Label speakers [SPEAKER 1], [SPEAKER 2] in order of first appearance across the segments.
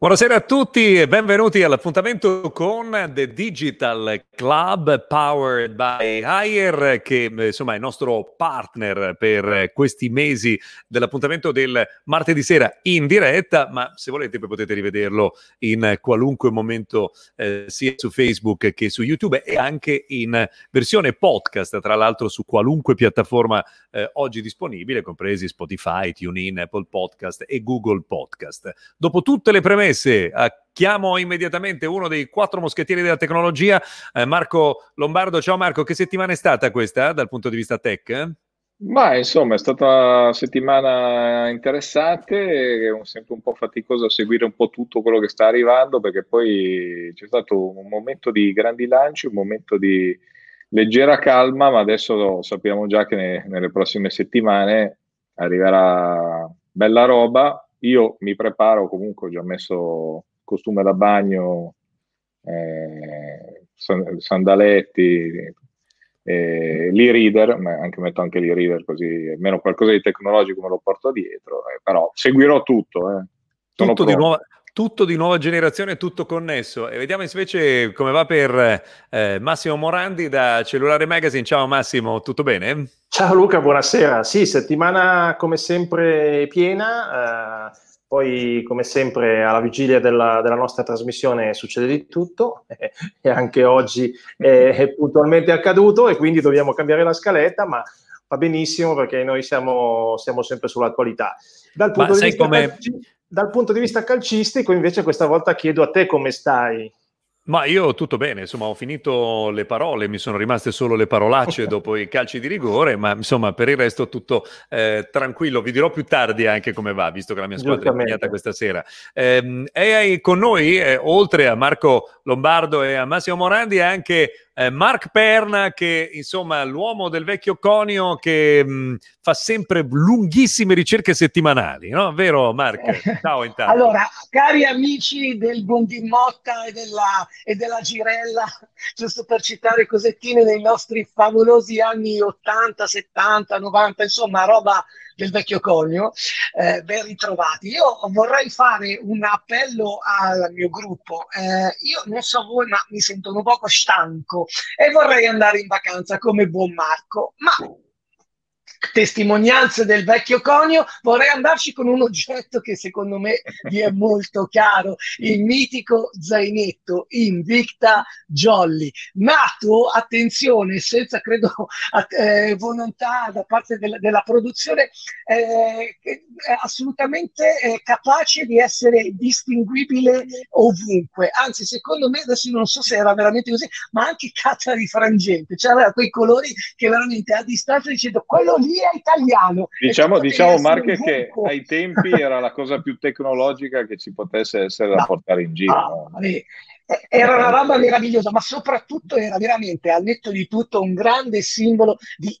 [SPEAKER 1] Buonasera a tutti e benvenuti all'appuntamento con The Digital Club powered by Hire che insomma è il nostro partner per questi mesi dell'appuntamento del martedì sera in diretta, ma se volete poi potete rivederlo in qualunque momento eh, sia su Facebook che su YouTube e anche in versione podcast, tra l'altro su qualunque piattaforma eh, oggi disponibile, compresi Spotify, TuneIn, Apple Podcast e Google Podcast. Dopo tutte le premesse premesse, chiamo immediatamente uno dei quattro moschettieri della tecnologia, eh, Marco Lombardo. Ciao Marco, che settimana è stata questa dal punto di vista tech?
[SPEAKER 2] Ma insomma, è stata una settimana interessante, sempre un po' faticoso seguire un po' tutto quello che sta arrivando, perché poi c'è stato un momento di grandi lanci, un momento di leggera calma, ma adesso sappiamo già che ne, nelle prossime settimane arriverà bella roba io mi preparo comunque, ho già messo costume da bagno, eh, sandaletti, eh, l'e-reader, anche metto anche l'e-reader così almeno qualcosa di tecnologico me lo porto dietro, eh, però seguirò tutto. Eh.
[SPEAKER 1] Tutto di, nuova, tutto di, nuova, generazione, tutto connesso. E vediamo invece come va per eh, Massimo Morandi da Cellulare Magazine. Ciao Massimo, tutto bene?
[SPEAKER 3] Ciao Luca, buonasera. Sì, settimana come sempre piena. Eh, poi, come sempre, alla vigilia della, della, nostra trasmissione succede di tutto eh, e anche oggi è, puntualmente accaduto e quindi dobbiamo cambiare la scaletta, ma va benissimo perché noi siamo, siamo sempre sull'attualità. Dal punto, come... dal punto di vista calcistico, invece, questa volta chiedo a te come stai.
[SPEAKER 1] Ma io tutto bene, insomma, ho finito le parole, mi sono rimaste solo le parolacce dopo i calci di rigore, ma insomma, per il resto tutto eh, tranquillo. Vi dirò più tardi anche come va, visto che la mia squadra è impegnata questa sera. Eh, e con noi, eh, oltre a Marco Lombardo e a Massimo Morandi, anche eh, Mark Perna, che insomma l'uomo del vecchio conio che mh, fa sempre lunghissime ricerche settimanali, no? Vero Mark?
[SPEAKER 4] Ciao intanto. allora, cari amici del Bondimotta e della, e della Girella, giusto per citare cosettine dei nostri favolosi anni 80, 70, 90, insomma roba del vecchio conio, eh, ben ritrovati. Io vorrei fare un appello al mio gruppo. Eh, io non so voi, ma mi sento un poco stanco e vorrei andare in vacanza come buon Marco, ma testimonianze del vecchio conio, vorrei andarci con un oggetto che secondo me vi è molto chiaro, il mitico zainetto Invicta Jolly, nato, attenzione, senza credo eh, volontà da parte del, della produzione, eh, assolutamente eh, capace di essere distinguibile ovunque, anzi secondo me, adesso non so se era veramente così, ma anche cazza di frangente, cioè aveva quei colori che veramente a distanza dicendo quello lì è italiano.
[SPEAKER 2] Diciamo, diciamo Marche che ai tempi era la cosa più tecnologica che ci potesse essere no. da portare in giro. No,
[SPEAKER 4] no. Era una roba meravigliosa, ma soprattutto era veramente, al netto di tutto, un grande simbolo di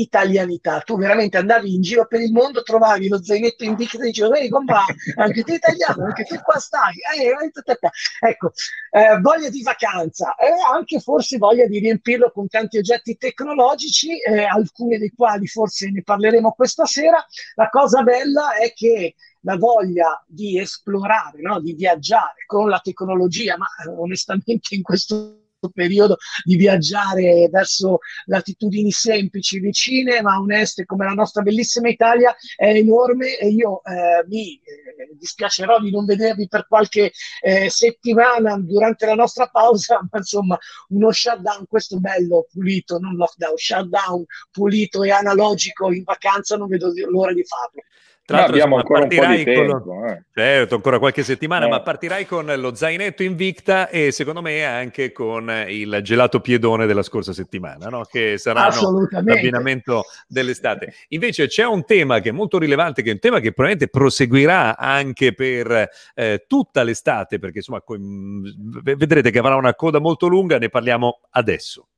[SPEAKER 4] italianità. Tu veramente andavi in giro per il mondo, trovavi lo zainetto in dica e dicevi, ehi compà, anche te italiano, anche te qua stai. Eh, eh ecco, eh, voglia di vacanza e anche forse voglia di riempirlo con tanti oggetti tecnologici, eh, alcuni dei quali forse ne parleremo questa sera. La cosa bella è che la voglia di esplorare, no? di viaggiare con la tecnologia, ma eh, onestamente in questo periodo di viaggiare verso latitudini semplici, vicine ma oneste come la nostra bellissima Italia è enorme e io eh, mi eh, dispiacerò di non vedervi per qualche eh, settimana durante la nostra pausa, ma insomma uno shutdown questo bello, pulito, non lockdown, shutdown pulito e analogico in vacanza non vedo l'ora di farlo.
[SPEAKER 1] Tra l'altro, abbiamo ancora un po' di tempo. Con... Eh. Certo, ancora qualche settimana, eh. ma partirai con lo zainetto Invicta e secondo me anche con il gelato piedone della scorsa settimana, no? che saranno l'abbinamento dell'estate. Invece c'è un tema che è molto rilevante, che è un tema che probabilmente proseguirà anche per eh, tutta l'estate, perché insomma co- vedrete che avrà una coda molto lunga, ne parliamo adesso.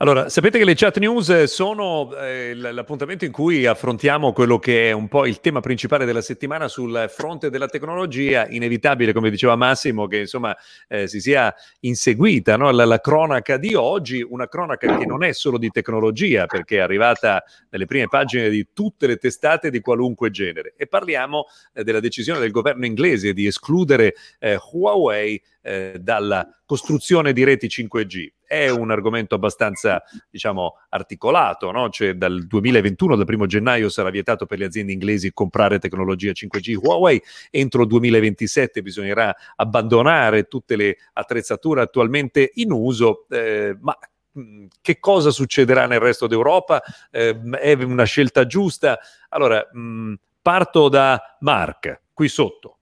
[SPEAKER 1] Allora, sapete che le chat news sono eh, l'appuntamento in cui affrontiamo quello che è un po' il tema principale della settimana sul fronte della tecnologia. Inevitabile, come diceva Massimo, che insomma eh, si sia inseguita no? la, la, cronaca di oggi, una cronaca che non è solo di tecnologia, perché è arrivata nelle prime pagine di tutte le testate di qualunque genere. E parliamo eh, della decisione del governo inglese di escludere eh, Huawei eh, dalla costruzione di reti 5G. È un argomento abbastanza, diciamo, articolato, no? Cioè dal 2021, dal primo gennaio, sarà vietato per le aziende inglesi comprare tecnologia 5G Huawei, entro il 2027 bisognerà abbandonare tutte le attrezzature attualmente in uso, eh, ma mm, che cosa succederà nel resto d'Europa? Eh, è una scelta giusta? Allora, mh, mm, parto da Mark, qui sotto.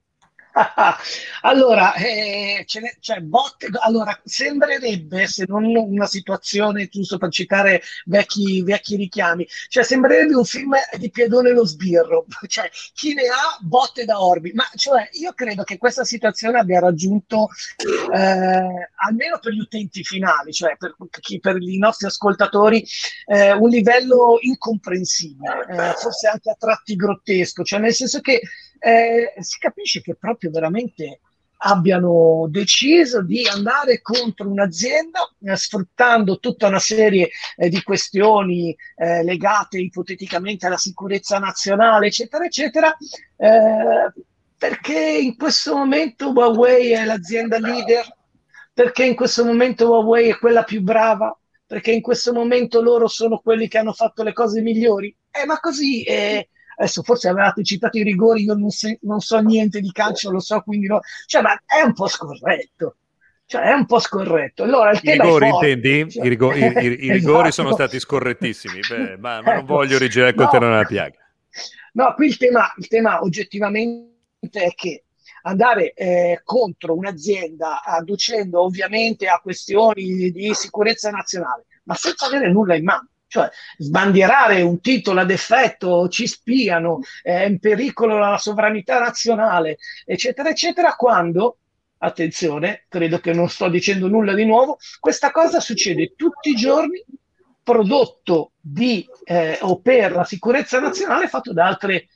[SPEAKER 4] allora, eh, ne, cioè, botte, allora, sembrerebbe, se non una situazione, giusto per citare vecchi, vecchi richiami, cioè sembrerebbe un film di Piedone lo sbirro, cioè chi ne ha botte da orbi, ma cioè, io credo che questa situazione abbia raggiunto, eh, almeno per gli utenti finali, cioè per, chi, per i nostri ascoltatori, eh, un livello incomprensibile, eh, forse anche a tratti grottesco, cioè nel senso che eh, si capisce che proprio veramente abbiano deciso di andare contro un'azienda eh, sfruttando tutta una serie eh, di questioni eh, legate ipoteticamente alla sicurezza nazionale, eccetera, eccetera, eh, perché in questo momento Huawei è l'azienda leader, perché in questo momento Huawei è quella più brava, perché in questo momento loro sono quelli che hanno fatto le cose migliori. Eh, ma così eh, adesso forse avevate citato i rigori, io non, se, non so niente di calcio, lo so, quindi no. Cioè, ma è un po' scorretto. Cioè, è un po' scorretto. Allora, il
[SPEAKER 1] I rigori, intendi? Cioè... I, rigo- i, i, i rigori esatto. sono stati scorrettissimi, Beh, ma, ma, non ecco. voglio rigirare col no. terreno alla piaga.
[SPEAKER 4] No, qui il tema, il tema oggettivamente è che andare eh, contro un'azienda adducendo ovviamente a questioni di sicurezza nazionale, ma senza avere nulla in mano. Cioè, sbandierare un titolo ad effetto, ci spiano, è in pericolo la sovranità nazionale, eccetera, eccetera, quando, attenzione, credo che non sto dicendo nulla di nuovo, questa cosa succede tutti i giorni, prodotto di eh, o per la sicurezza nazionale fatto da altre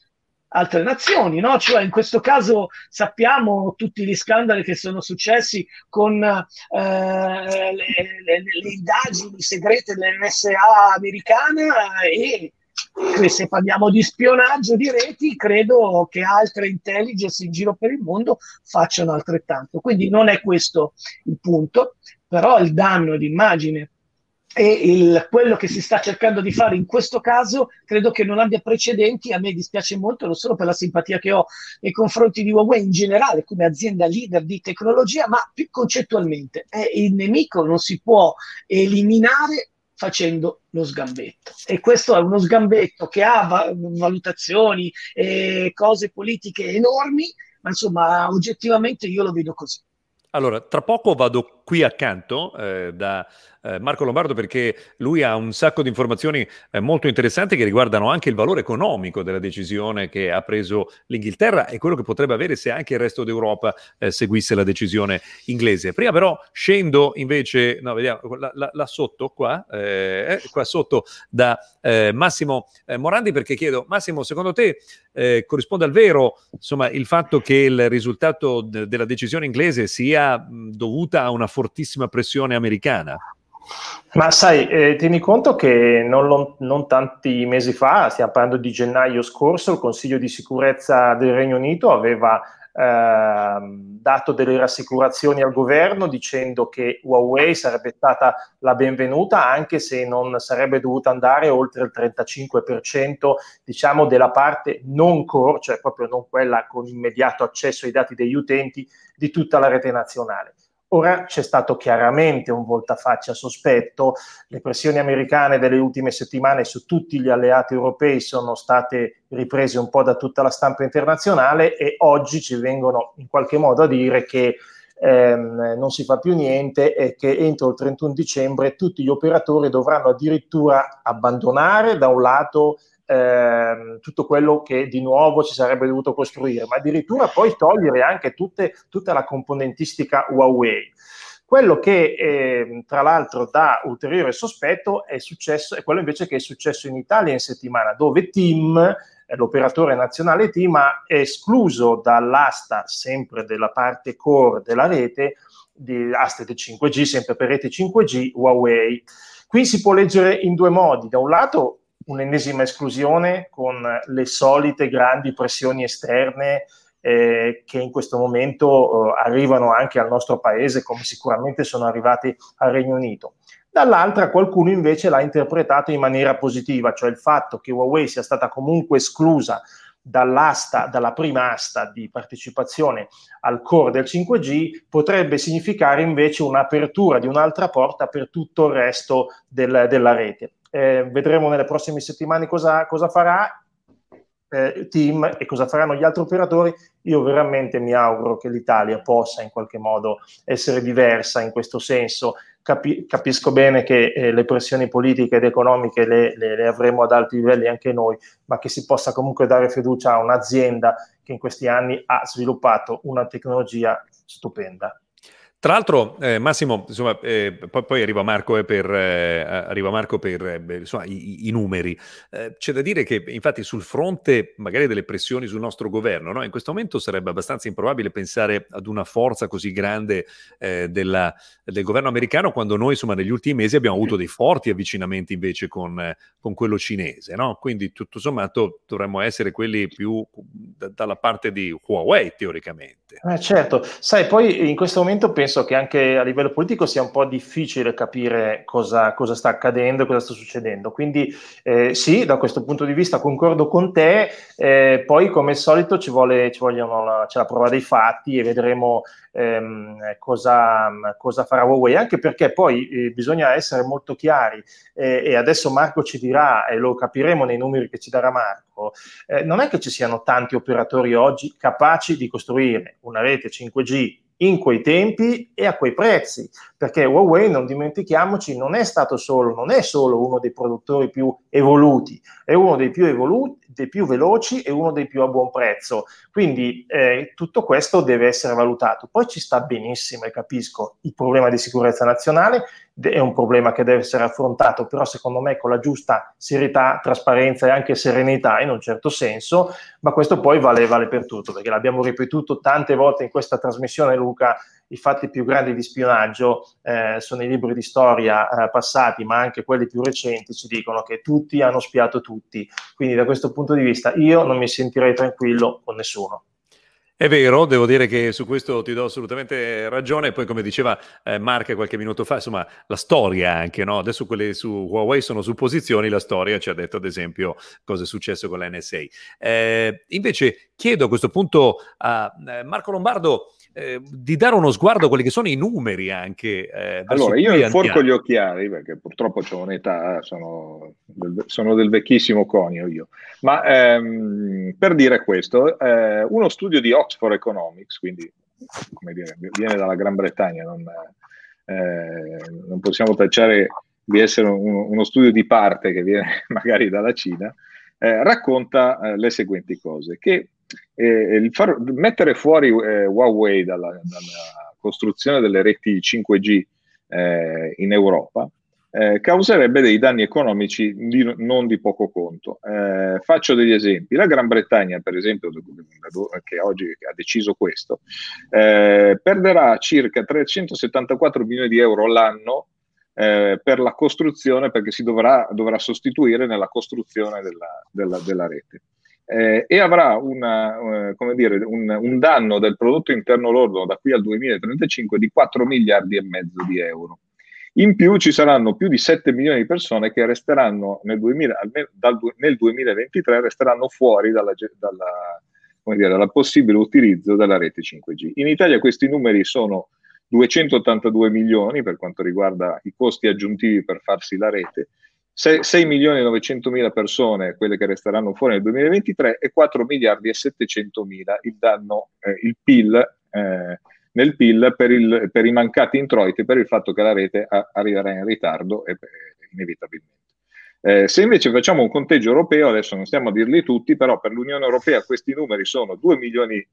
[SPEAKER 4] altre nazioni, no? Cioè, in questo caso sappiamo tutti gli scandali che sono successi con eh, le, le, le, indagini segrete dell'NSA americana e se parliamo di spionaggio di reti, credo che altre intelligence in giro per il mondo facciano altrettanto. Quindi non è questo il punto, però il danno d'immagine e il, quello che si sta cercando di fare in questo caso credo che non abbia precedenti. A me dispiace molto, non solo per la simpatia che ho nei confronti di Huawei in generale, come azienda leader di tecnologia, ma più concettualmente. Eh, il nemico non si può eliminare facendo lo sgambetto. E questo è uno sgambetto che ha va- valutazioni e cose politiche enormi, ma insomma, oggettivamente io lo vedo così.
[SPEAKER 1] Allora, tra poco vado qui accanto eh, da eh, Marco Lombardo perché lui ha un sacco di informazioni eh, molto interessanti che riguardano anche il valore economico della decisione che ha preso l'Inghilterra e quello che potrebbe avere se anche il resto d'Europa eh, seguisse la decisione inglese. Prima però scendo invece, no, vediamo, là, là, là sotto, qua, eh, eh, qua sotto da Massimo Morandi perché chiedo, Massimo, secondo te corrisponde al vero insomma, il fatto che il risultato d- della decisione inglese sia mh, dovuta a una fortissima pressione americana?
[SPEAKER 3] Ma sai, eh, tieni conto che non, non, tanti mesi fa, stiamo parlando di gennaio scorso, il Consiglio di sicurezza del Regno Unito aveva eh, dato delle rassicurazioni al governo dicendo che Huawei sarebbe stata la benvenuta anche se non sarebbe dovuta andare oltre il 35% diciamo della parte non core, cioè proprio non quella con immediato accesso ai dati degli utenti di tutta la rete nazionale. Ora c'è stato chiaramente un voltafaccia sospetto, le pressioni americane delle ultime settimane su tutti gli alleati europei sono state riprese un po' da tutta la stampa internazionale e oggi ci vengono in qualche modo a dire che ehm, non si fa più niente e che entro il 31 dicembre tutti gli operatori dovranno addirittura abbandonare da un lato ehm, tutto quello che di nuovo ci sarebbe dovuto costruire, ma addirittura poi togliere anche tutte, tutta la componentistica Huawei. Quello che eh, tra l'altro dà ulteriore sospetto è successo, è quello invece che è successo in Italia in settimana, dove TIM, eh, l'operatore nazionale TIM, ha escluso dall'asta sempre della parte core della rete, di aste del 5G, sempre per rete 5G, Huawei. Qui si può leggere in due modi. Da un lato un'ennesima esclusione con le solite grandi pressioni esterne eh, che in questo momento eh, arrivano anche al nostro paese, come sicuramente sono arrivati al Regno Unito. Dall'altra qualcuno invece l'ha interpretato in maniera positiva, cioè il fatto che Huawei sia stata comunque esclusa dall'asta, dalla prima asta di partecipazione al core del 5G potrebbe significare invece un'apertura di un'altra porta per tutto il resto del, della rete. Eh, vedremo nelle prossime settimane cosa, cosa farà eh, team e cosa faranno gli altri operatori, io veramente mi auguro che l'Italia possa in qualche modo essere diversa in questo senso. Capi- capisco bene che eh, le pressioni politiche ed economiche le, le, le, avremo ad alti livelli anche noi, ma che si possa comunque dare fiducia a un'azienda che in questi anni ha sviluppato una tecnologia stupenda.
[SPEAKER 1] Tra l'altro, eh, Massimo, insomma, eh, poi, poi, arriva Marco eh, per, eh, arriva Marco per eh, insomma, i, i, numeri. Eh, c'è da dire che, infatti, sul fronte magari delle pressioni sul nostro governo, no? in questo momento sarebbe abbastanza improbabile pensare ad una forza così grande della, del governo americano, quando noi, insomma, negli ultimi mesi abbiamo avuto dei forti avvicinamenti invece con, con quello cinese. No? Quindi, tutto sommato, dovremmo essere quelli più da, dalla parte di Huawei, teoricamente.
[SPEAKER 3] certo, sai, poi in questo momento penso penso che anche a livello politico sia un po' difficile capire cosa, cosa sta accadendo, cosa sta succedendo. Quindi eh, sì, da questo punto di vista concordo con te, eh, poi come al solito ci vuole, ci vogliono la, c'è la prova dei fatti e vedremo ehm, cosa, cosa, farà Huawei, anche perché poi eh, bisogna essere molto chiari eh, e adesso Marco ci dirà e lo capiremo nei numeri che ci darà Marco, eh, non è che ci siano tanti operatori oggi capaci di costruire una rete 5G in quei tempi e a quei prezzi, perché Huawei, non dimentichiamoci, non è stato solo, non è solo uno dei produttori più evoluti, è uno dei più evoluti, dei più veloci e uno dei più a buon prezzo. Quindi eh, tutto questo deve essere valutato. Poi ci sta benissimo e capisco il problema di sicurezza nazionale, è un problema che deve essere affrontato, però secondo me con la giusta serietà, trasparenza e anche serenità in un certo senso, ma questo poi vale, vale per tutto, perché l'abbiamo ripetuto tante volte in questa trasmissione, Luca, i fatti più grandi di spionaggio eh, sono i libri di storia eh, passati, ma anche quelli più recenti ci dicono che tutti hanno spiato tutti. Quindi da questo punto di vista io non mi sentirei tranquillo con nessuno.
[SPEAKER 1] È vero, devo dire che su questo ti do assolutamente ragione. Poi, come diceva eh, Marca qualche minuto fa, insomma, la storia anche, no? Adesso quelle su Huawei sono supposizioni, la storia ci ha detto, ad esempio, cosa è successo con la NSA. Eh, invece, chiedo a questo punto a eh, Marco Lombardo eh, di dare uno sguardo a quelli che sono i numeri anche.
[SPEAKER 2] Eh, allora, io inforco gli occhiali perché purtroppo ho un'età, sono del, sono del vecchissimo conio io. Ma ehm, per dire questo, eh, uno studio di Oxford Economics, quindi come dire, viene dalla Gran Bretagna, non, eh, non possiamo tacciare di essere un, uno studio di parte che viene magari dalla Cina, eh, racconta eh, le seguenti cose, che eh, far, mettere fuori eh, Huawei dalla, dalla, costruzione delle reti 5G eh, in Europa eh, causerebbe dei danni economici di, non di poco conto. Eh, faccio degli esempi. La Gran Bretagna, per esempio, che oggi ha deciso questo, eh, perderà circa 374 milioni di euro l'anno eh, per la costruzione, perché si dovrà, dovrà sostituire nella costruzione della, della, della rete eh, e avrà una, eh, dire, un, un, danno del prodotto interno lordo da qui al 2035 di 4 miliardi e mezzo di euro. In più ci saranno più di 7 milioni di persone che resteranno nel, 2000, dal, nel 2023 resteranno fuori dalla, dalla, dire, dal possibile utilizzo della rete 5G. In Italia questi numeri sono 282 milioni per quanto riguarda i costi aggiuntivi per farsi la rete 6, milioni e 900 mila persone, quelle che resteranno fuori nel 2023, e 4 miliardi e 700 mila il danno, eh, il PIL, eh, nel PIL per, il, per, i mancati introiti, per il fatto che la rete a, arriverà in ritardo e, inevitabilmente. Eh, se invece facciamo un conteggio europeo, adesso non stiamo a dirli tutti, però per l'Unione Europea questi numeri sono 2 milioni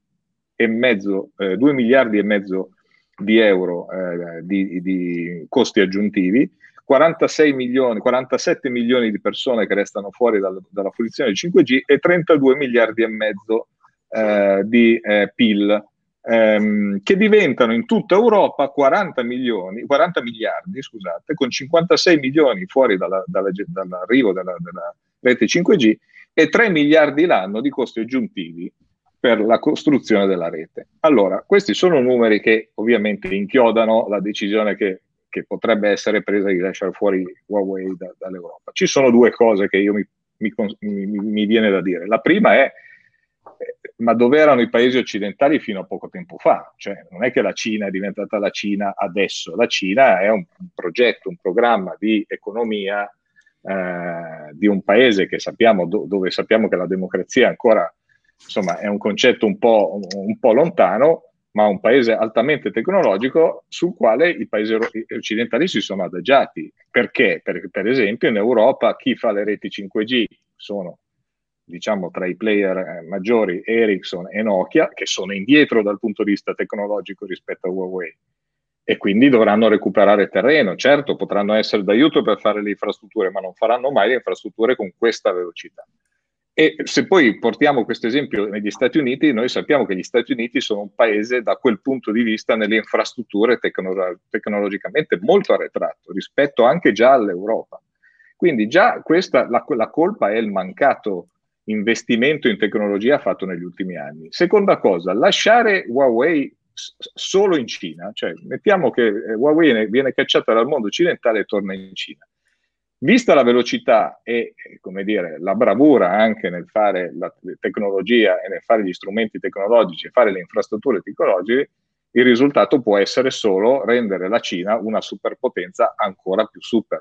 [SPEAKER 2] e mezzo, 2 eh, miliardi e mezzo di euro eh, di, di, costi aggiuntivi, 46 milioni, 47 milioni di persone che restano fuori dal, dalla fruizione del 5G e 32 miliardi e mezzo eh, di eh, PIL ehm, che diventano in tutta Europa 40 milioni, 40 miliardi, scusate, con 56 milioni fuori dalla, dalla, dall'arrivo della, della rete 5G e 3 miliardi l'anno di costi aggiuntivi per la costruzione della rete. Allora, questi sono numeri che ovviamente inchiodano la decisione che, che potrebbe essere presa di lasciare fuori Huawei da, dall'Europa. Ci sono due cose che io mi, mi, mi, mi viene da dire. La prima è ma dove erano i paesi occidentali fino a poco tempo fa? Cioè, non è che la Cina è diventata la Cina adesso, la Cina è un, progetto, un programma di economia eh, di un paese sappiamo, do, dove sappiamo che la democrazia ancora insomma, è un concetto un po', un po' lontano, ma un paese altamente tecnologico sul quale i paesi occidentali si sono adagiati. Perché? Perché, per esempio, in Europa chi fa le reti 5G sono diciamo tra i player eh, maggiori Ericsson e Nokia, che sono indietro dal punto di vista tecnologico rispetto a Huawei e quindi dovranno recuperare terreno. Certo, potranno essere d'aiuto per fare le infrastrutture, ma non faranno mai le infrastrutture con questa velocità. E se poi portiamo questo esempio negli Stati Uniti, noi sappiamo che gli Stati Uniti sono un paese da quel punto di vista nelle infrastrutture tecnolo- tecnologicamente molto arretrato rispetto anche già all'Europa. Quindi già questa, la, la colpa è il mancato investimento in tecnologia fatto negli ultimi anni. Seconda cosa, lasciare Huawei solo in Cina, cioè mettiamo che eh, Huawei viene cacciata dal mondo occidentale e torna in Cina. Vista la velocità e come dire, la bravura anche nel fare la tecnologia e nel fare gli strumenti tecnologici e fare le infrastrutture tecnologiche, il risultato può essere solo rendere la Cina una superpotenza ancora più super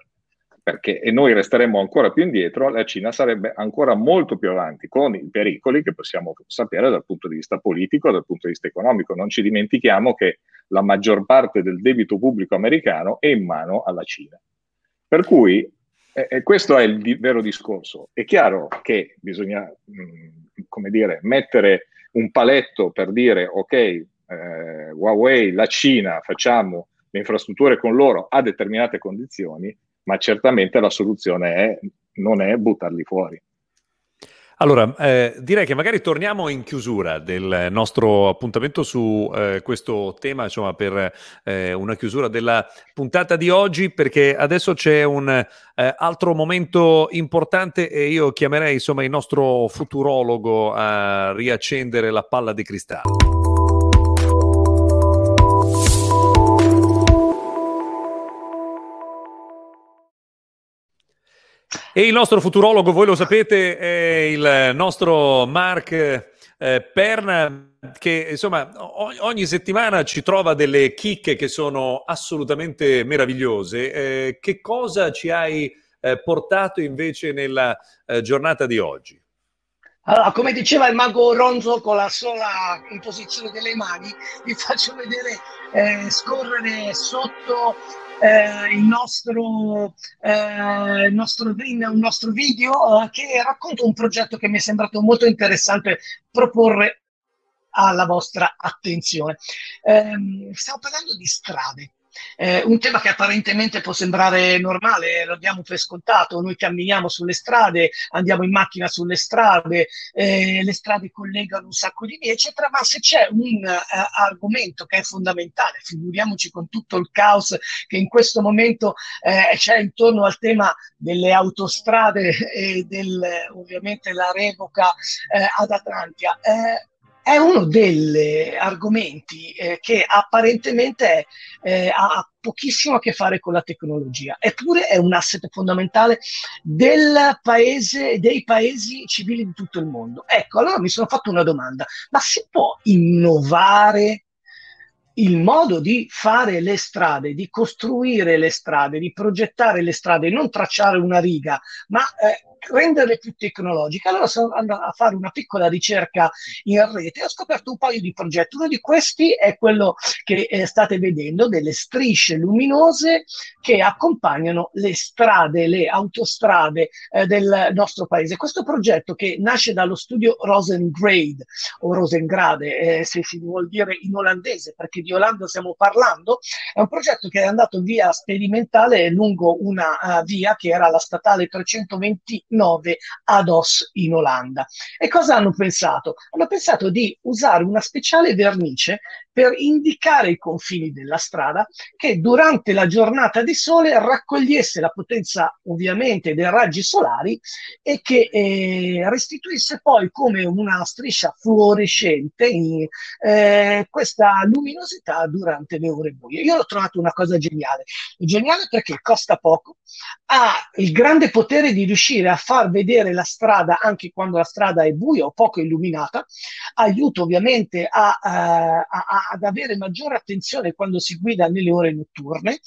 [SPEAKER 2] perché e noi resteremmo ancora più indietro, la Cina sarebbe ancora molto più avanti con i pericoli che possiamo sapere dal punto di vista politico, dal punto di vista economico. Non ci dimentichiamo che la maggior parte del debito pubblico americano è in mano alla Cina. Per cui eh, questo è il di- vero discorso. È chiaro che bisogna, mh, mm, come dire, mettere un paletto per dire ok, eh, Huawei, la Cina, facciamo le infrastrutture con loro a determinate condizioni, ma certamente la soluzione è, non è buttarli fuori.
[SPEAKER 1] Allora, eh, direi che magari torniamo in chiusura del nostro appuntamento su eh, questo tema, insomma, per eh, una chiusura della puntata di oggi, perché adesso c'è un eh, altro momento importante e io chiamerei, insomma, il nostro futurologo a riaccendere la palla di cristallo. E il nostro futurologo, voi lo sapete, è il nostro Mark eh, Perna, che insomma ogni settimana ci trova delle chicche che sono assolutamente meravigliose. Eh, che cosa ci hai eh, portato invece nella eh, giornata di oggi?
[SPEAKER 4] Allora, come diceva il mago Ronzo con la sola imposizione delle mani, vi faccio vedere eh, scorrere sotto eh, il, nostro, eh, il nostro, un nostro video eh, che racconta un progetto che mi è sembrato molto interessante proporre alla vostra attenzione. Eh, stiamo parlando di strade. Eh, un tema che apparentemente può sembrare normale, lo diamo per scontato, noi camminiamo sulle strade, andiamo in macchina sulle strade, eh, le strade collegano un sacco di vie, eccetera, ma se c'è un uh, argomento che è fondamentale, figuriamoci con tutto il caos che in questo momento eh, c'è intorno al tema delle autostrade e del, ovviamente la revoca eh, ad Atlantia eh, è uno degli argomenti eh, che apparentemente eh, ha pochissimo a che fare con la tecnologia, eppure è un asset fondamentale del paese, dei paesi civili di tutto il mondo. Ecco, allora mi sono fatto una domanda, ma si può innovare il modo di fare le strade, di costruire le strade, di progettare le strade, non tracciare una riga, ma eh, renderle più tecnologiche. Allora sono andato a fare una piccola ricerca in rete e ho scoperto un paio di progetti. Uno di questi è quello che eh, state vedendo, delle strisce luminose che accompagnano le strade, le autostrade eh, del nostro paese. Questo progetto che nasce dallo studio Rosengrade o Rosengrade, eh, se si vuol dire in olandese, perché di Olanda stiamo parlando, è un progetto che è andato via sperimentale lungo una uh, via che era la statale 329 ad Os in Olanda. E cosa hanno pensato? Hanno pensato di usare una speciale vernice per indicare i confini della strada che durante la giornata di sole raccogliesse la potenza ovviamente dei raggi solari e che eh, restituisse poi come una striscia fluorescente in, eh, questa luminosità durante le ore buie. Io l'ho trovato una cosa geniale, geniale perché costa poco, ha il grande potere di riuscire a far vedere la strada anche quando la strada è buia o poco illuminata, aiuta ovviamente a, a, a ad avere maggiore attenzione quando si guida nelle ore notturne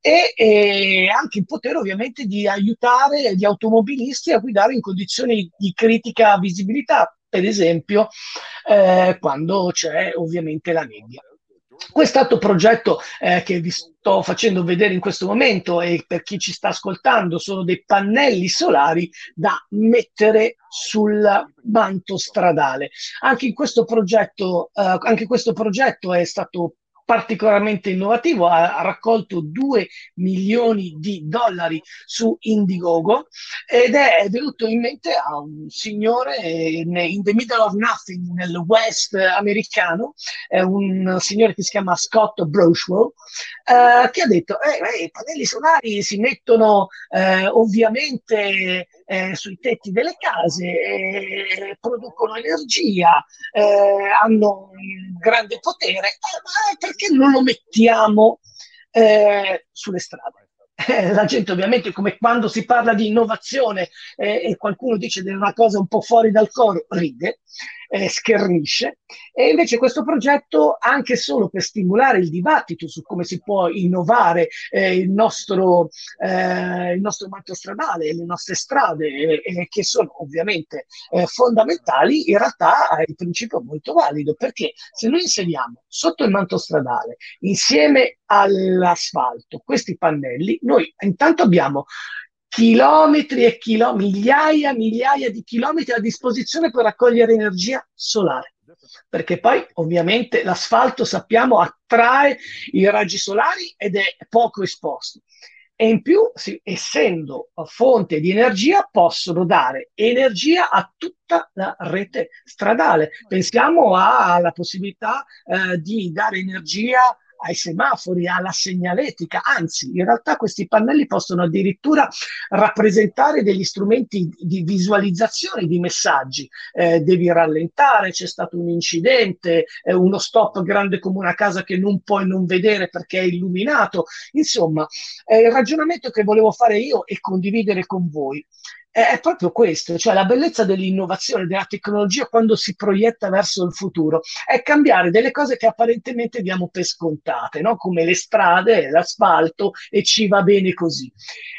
[SPEAKER 4] e, e anche il potere ovviamente di aiutare gli automobilisti a guidare in condizioni di critica visibilità, per esempio eh, quando c'è ovviamente la nebbia. Questo progetto eh, che vi sto facendo vedere in questo momento e per chi ci sta ascoltando sono dei pannelli solari da mettere sul manto stradale. Anche, in questo progetto, eh, anche questo progetto è stato particolarmente innovativo, ha, raccolto 2 milioni di dollari su Indiegogo ed è venuto in mente a un signore in, the middle of nothing nel West americano, è un signore che si chiama Scott Brochwell, eh, che ha detto eh, eh, i pannelli solari si mettono eh, ovviamente eh, sui tetti delle case, eh, producono energia, eh, hanno un grande potere, eh, ma perché non lo mettiamo eh, sulle strade? Eh, la gente ovviamente come quando si parla di innovazione eh, e qualcuno dice di una cosa un po' fuori dal coro, ride, eh, schernisce. E invece questo progetto, anche solo per stimolare il dibattito su come si può innovare eh, il, nostro, eh, il nostro manto stradale, le nostre strade, che sono ovviamente eh, fondamentali, in realtà è il principio molto valido, perché se noi inseriamo sotto il manto stradale, insieme all'asfalto, questi pannelli, noi intanto abbiamo chilometri e chilometri, migliaia migliaia di chilometri a disposizione per raccogliere energia solare. Perché poi ovviamente l'asfalto sappiamo attrae i raggi solari ed è poco esposto. E in più, sì, essendo fonte di energia, possono dare energia a tutta la rete stradale. Pensiamo alla possibilità eh, di dare energia ai semafori, alla segnaletica, anzi in realtà questi pannelli possono addirittura rappresentare degli strumenti di visualizzazione di messaggi. Eh, devi rallentare, c'è stato un incidente, eh, uno stop grande come una casa che non puoi non vedere perché è illuminato. Insomma, eh, il ragionamento che volevo fare io e condividere con voi è proprio questo, cioè la bellezza dell'innovazione, della tecnologia quando si proietta verso il futuro, è cambiare delle cose che apparentemente diamo per scontate, no? come le strade, l'asfalto e ci va bene così.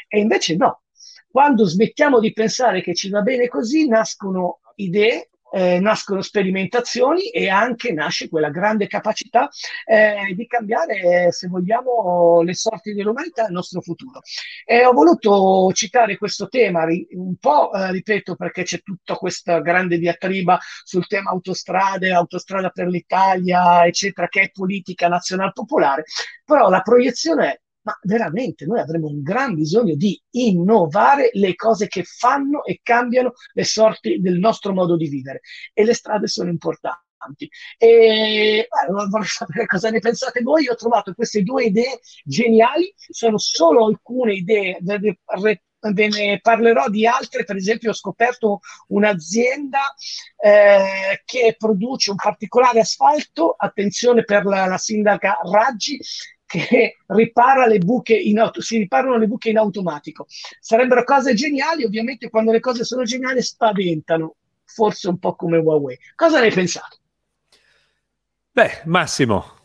[SPEAKER 4] E invece no, quando smettiamo di pensare che ci va bene così, nascono idee eh, nascono sperimentazioni e anche nasce quella grande capacità eh, di cambiare, se vogliamo, le sorti dell'umanità e il nostro futuro. E ho voluto citare questo tema un po', eh, ripeto, perché c'è tutta questa grande diatriba sul tema autostrade, autostrada per l'Italia, eccetera, che è politica nazionale popolare, però la proiezione è ma veramente noi avremo un gran bisogno di innovare le cose che fanno e cambiano le sorti del nostro modo di vivere e le strade sono importanti. E beh, vorrei sapere cosa ne pensate voi. Io ho trovato queste due idee geniali, sono solo alcune idee, ve ne parlerò di altre. Per esempio, ho scoperto un'azienda eh, che produce un particolare asfalto. Attenzione per la, la sindaca Raggi, che ripara le buche in auto, si riparano le buche in automatico. Sarebbero cose geniali, ovviamente quando le cose sono geniali spaventano, forse un po' come Huawei. Cosa ne pensate?
[SPEAKER 1] Beh, Massimo.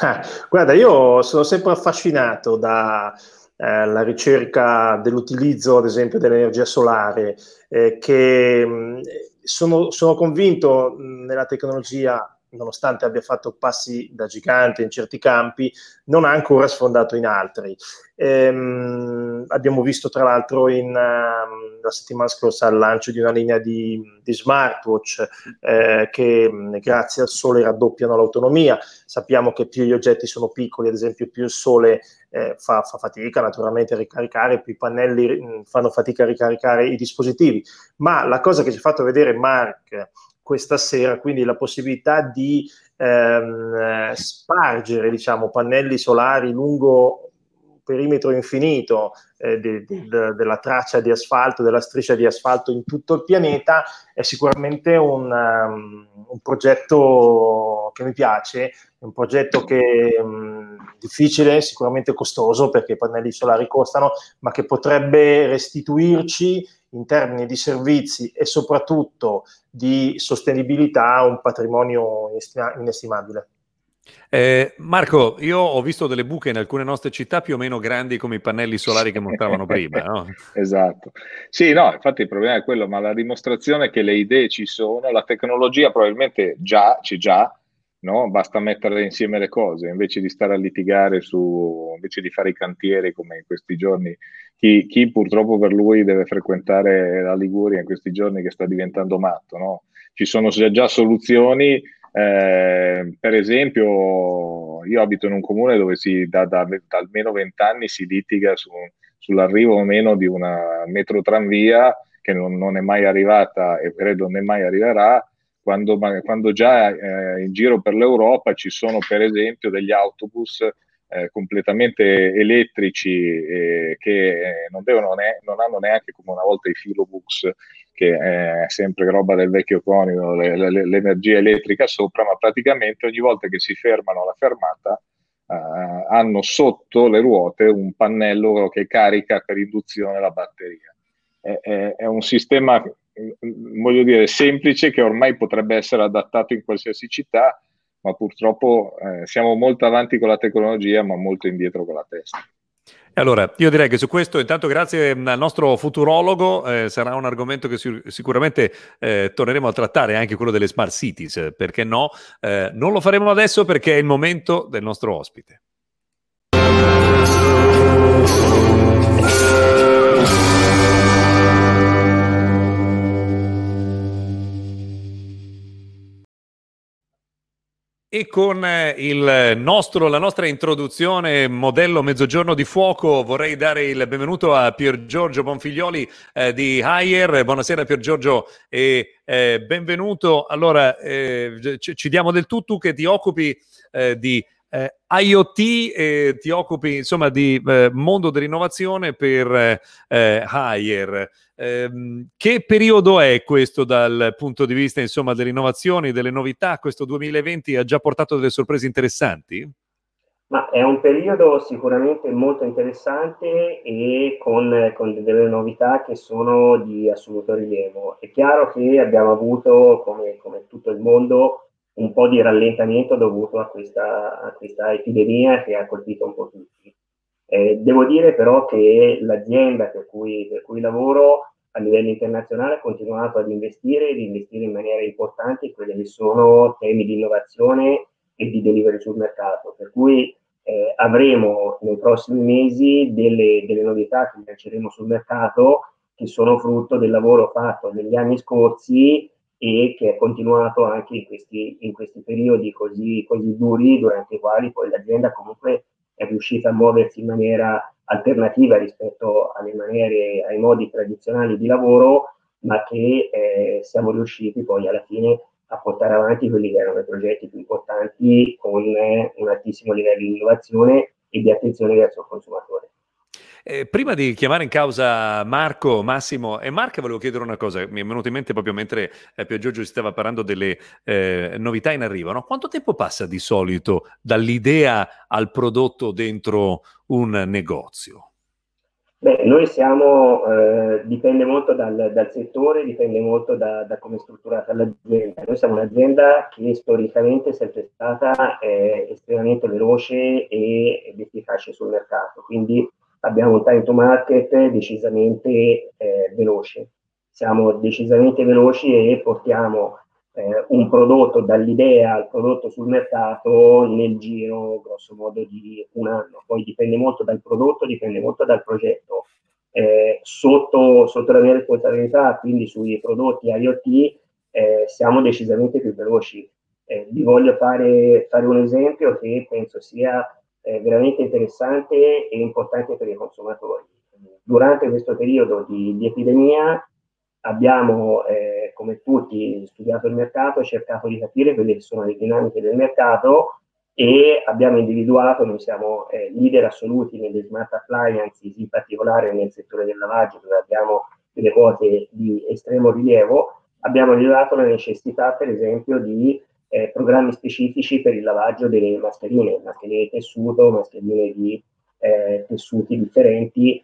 [SPEAKER 3] Ah, guarda, io sono sempre affascinato da, eh, ricerca dell'utilizzo, ad esempio, dell'energia solare, eh, che mh, sono, sono, convinto mh, nella tecnologia nonostante abbia fatto passi da gigante in certi campi, non ha ancora sfondato in altri. Ehm, abbiamo visto tra l'altro in, uh, la settimana scorsa il lancio di una linea di, di smartwatch eh, che grazie al sole raddoppiano l'autonomia. Sappiamo che più gli oggetti sono piccoli, ad esempio più il sole eh, fa, fa, fatica naturalmente a ricaricare, più i pannelli mh, fanno fatica a ricaricare i dispositivi. Ma la cosa che ci ha fatto vedere Mark questa sera, quindi la possibilità di ehm, spargere diciamo, pannelli solari lungo un perimetro infinito eh, de, de, de, della traccia di asfalto, della striscia di asfalto in tutto il pianeta è sicuramente un, um, un progetto che mi piace, è un progetto che um, difficile, sicuramente costoso perché i pannelli solari costano, ma che potrebbe restituirci in termini di servizi e soprattutto di sostenibilità un patrimonio inestimabile.
[SPEAKER 1] Eh, Marco, io ho visto delle buche in alcune nostre città più o meno grandi come i pannelli solari che montavano prima. No?
[SPEAKER 2] esatto. Sì, no, infatti il problema è quello, ma la dimostrazione è che le idee ci sono, la tecnologia probabilmente già c'è già, no? basta mettere insieme le cose, invece di stare a litigare su, invece di fare i cantieri come in questi giorni chi, chi, purtroppo per lui deve frequentare la Liguria in questi giorni che sta diventando matto. No? Ci sono già soluzioni, eh, per esempio io abito in un comune dove si, da, da, da almeno vent'anni si litiga su, sull'arrivo o meno di una metro tranvia che non, non, è mai arrivata e credo non mai arriverà, quando, quando già eh, in giro per l'Europa ci sono per esempio degli autobus eh, completamente elettrici eh, che eh, non, devono ne- non hanno neanche come una volta i filobooks che è sempre roba del vecchio conico, le, le, l'energia elettrica sopra, ma praticamente ogni volta che si fermano alla fermata eh, hanno sotto le ruote un pannello che carica per induzione la batteria. È, è, è un sistema, voglio dire, semplice che ormai potrebbe essere adattato in qualsiasi città, ma purtroppo eh, siamo molto avanti con la tecnologia, ma molto indietro con la testa.
[SPEAKER 1] Allora, io direi che su questo, intanto grazie al nostro futurologo, eh, sarà un argomento che si- sicuramente eh, torneremo a trattare, anche quello delle smart cities, perché no? Eh, non lo faremo adesso perché è il momento del nostro ospite. E con eh, nostro, la nostra introduzione modello Mezzogiorno di Fuoco vorrei dare il benvenuto a Pier Giorgio Bonfiglioli eh, di Haier. Buonasera Pier Giorgio e eh, benvenuto. Allora, eh, ci, diamo del tu, tu che ti occupi eh, di eh, IoT e ti occupi insomma di mondo dell'innovazione per Haier. Ehm, che periodo è questo dal punto di vista insomma, delle innovazioni, delle novità? Questo 2020 ha già portato delle sorprese interessanti?
[SPEAKER 5] Ma è un periodo sicuramente molto interessante e con, con, delle novità che sono di assoluto rilievo. È chiaro che abbiamo avuto, come, come tutto il mondo, un po' di rallentamento dovuto a questa, a questa epidemia che ha colpito un po' tutti. Eh, devo dire però che l'azienda per cui, per cui, lavoro a livello internazionale ha continuato ad investire ed investire in maniera importante in quelli che sono temi di innovazione e di delivery sul mercato, per cui eh, avremo nei prossimi mesi delle, delle novità che lanceremo sul mercato che sono frutto del lavoro fatto negli anni scorsi e che è continuato anche in questi, in questi periodi così, così duri durante i quali poi l'azienda comunque è riuscita a muoversi in maniera alternativa rispetto alle maniere, ai modi tradizionali di lavoro, ma che eh, siamo riusciti poi alla fine a portare avanti quelli che erano i progetti più importanti con un altissimo livello di innovazione e di attenzione verso il consumatore.
[SPEAKER 1] Eh, prima di chiamare in causa Marco, Massimo e Marco, volevo chiedere una cosa, mi è venuto in mente proprio mentre eh, Pio Giorgio si stava parlando delle eh, novità in arrivo. No? Quanto tempo passa di solito dall'idea al prodotto dentro un negozio?
[SPEAKER 5] Beh, noi siamo, eh, dipende molto dal, dal, settore, dipende molto da, da come è strutturata l'azienda. Noi siamo un'azienda che storicamente è sempre stata eh, estremamente veloce ed efficace sul mercato, quindi abbiamo un time to market decisamente eh, veloce. Siamo decisamente veloci e portiamo eh, un prodotto dall'idea al prodotto sul mercato nel giro grosso modo di un anno. Poi dipende molto dal prodotto, dipende molto dal progetto. Eh, sotto, sotto, la mia responsabilità, quindi sui prodotti IoT, eh, siamo decisamente più veloci. Eh, vi voglio fare, fare, un esempio che penso sia eh, veramente interessante e importante per i consumatori. Durante questo periodo di, di epidemia abbiamo, eh, come tutti, studiato il mercato, cercato di capire quelle che sono le dinamiche del mercato e abbiamo individuato, noi siamo eh, leader assoluti nelle smart appliances, in particolare nel settore del lavaggio, dove abbiamo delle quote di estremo rilievo, abbiamo rilevato la necessità, per esempio, di eh, programmi specifici per il lavaggio delle mascherine, mascherine di tessuto, mascherine di eh, tessuti differenti,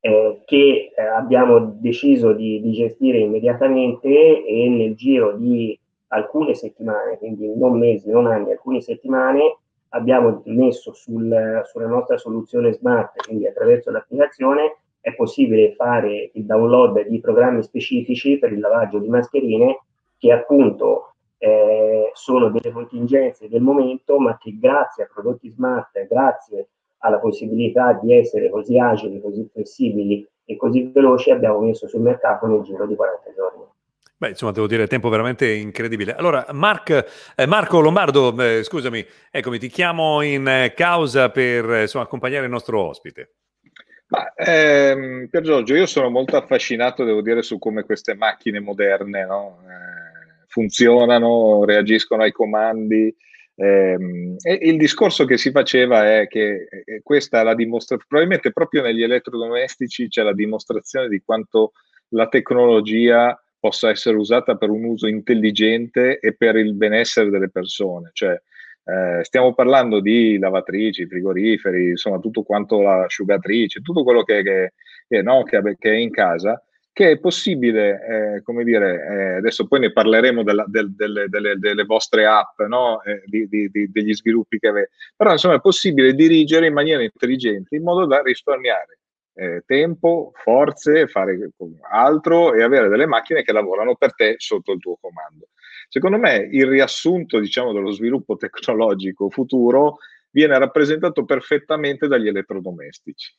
[SPEAKER 5] eh, che eh, abbiamo deciso di, di, gestire immediatamente e nel giro di alcune settimane, quindi non mesi, non anni, alcune settimane, abbiamo messo sul, sulla nostra soluzione smart, quindi attraverso l'applicazione, è possibile fare il download di programmi specifici per il lavaggio di mascherine che appunto eh, sono delle contingenze del momento, ma che grazie a prodotti smart, grazie alla possibilità di essere così agili, così flessibili e così veloci, abbiamo messo sul mercato nel giro di 40 giorni.
[SPEAKER 1] Beh, insomma, devo dire, tempo veramente incredibile. Allora, Mark, eh, Marco Lombardo, eh, scusami, eccomi, ti chiamo in eh, causa per eh, insomma, accompagnare il nostro ospite.
[SPEAKER 2] Ma, ehm, Pier Giorgio, io sono molto affascinato, devo dire, su come queste macchine moderne no? Funzionano, reagiscono ai comandi, Ehm, e il discorso che si faceva è che eh, questa è la dimostrazione, probabilmente proprio negli elettrodomestici c'è la dimostrazione di quanto la tecnologia possa essere usata per un uso intelligente e per il benessere delle persone. Cioè, eh, stiamo parlando di lavatrici, frigoriferi, insomma, tutto quanto l'asciugatrice, tutto quello che, che, che, no, che è in casa che è possibile, eh, come dire, eh, adesso poi ne parleremo della, del, delle, delle, delle, vostre app, no? eh, di, di, di, degli sviluppi che avete, però insomma è possibile dirigere in maniera intelligente in modo da risparmiare eh, tempo, forze, fare altro e avere delle macchine che lavorano per te sotto il tuo comando. Secondo me il riassunto, diciamo, dello sviluppo tecnologico futuro viene rappresentato perfettamente dagli elettrodomestici.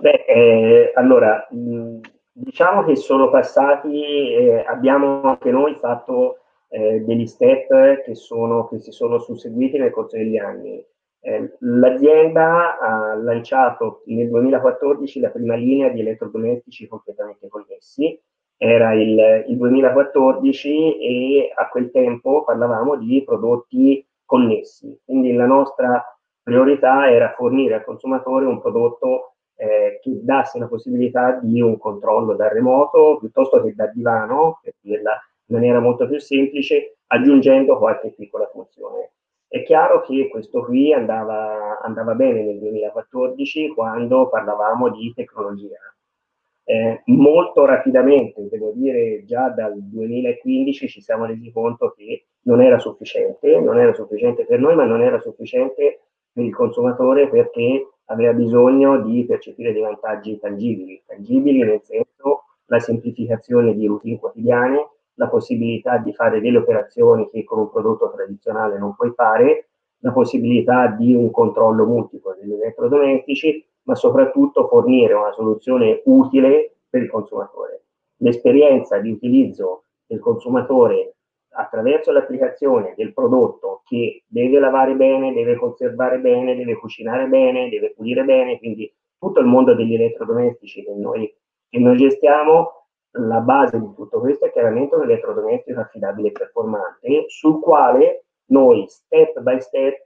[SPEAKER 5] Beh, eh, allora, mh, diciamo che sono passati, eh, abbiamo anche noi fatto eh, degli step che, sono, che si sono susseguiti nel corso degli anni. Eh, l'azienda ha lanciato nel 2014 la prima linea di elettrodomestici completamente connessi, era il, il 2014 e a quel tempo parlavamo di prodotti connessi, quindi la nostra priorità era fornire al consumatore un prodotto eh, che dasse la possibilità di un controllo da remoto piuttosto che da divano, per dirla in maniera molto più semplice, aggiungendo qualche piccola funzione. È chiaro che questo qui andava, andava bene nel 2014 quando parlavamo di tecnologia. Eh, molto rapidamente, devo dire già dal 2015 ci siamo resi conto che non era sufficiente, non era sufficiente per noi, ma non era sufficiente per il consumatore perché aveva bisogno di percepire dei vantaggi tangibili, tangibili nel senso la semplificazione di routine quotidiane, la possibilità di fare delle operazioni che con un prodotto tradizionale non puoi fare, la possibilità di un controllo multiplo degli elettrodomestici, ma soprattutto fornire una soluzione utile per il consumatore. L'esperienza di utilizzo del consumatore attraverso l'applicazione del prodotto che deve lavare bene, deve conservare bene, deve cucinare bene, deve pulire bene, quindi tutto il mondo degli elettrodomestici che noi, che noi gestiamo, la base di tutto questo è chiaramente un elettrodomestico affidabile e performante sul quale noi step by step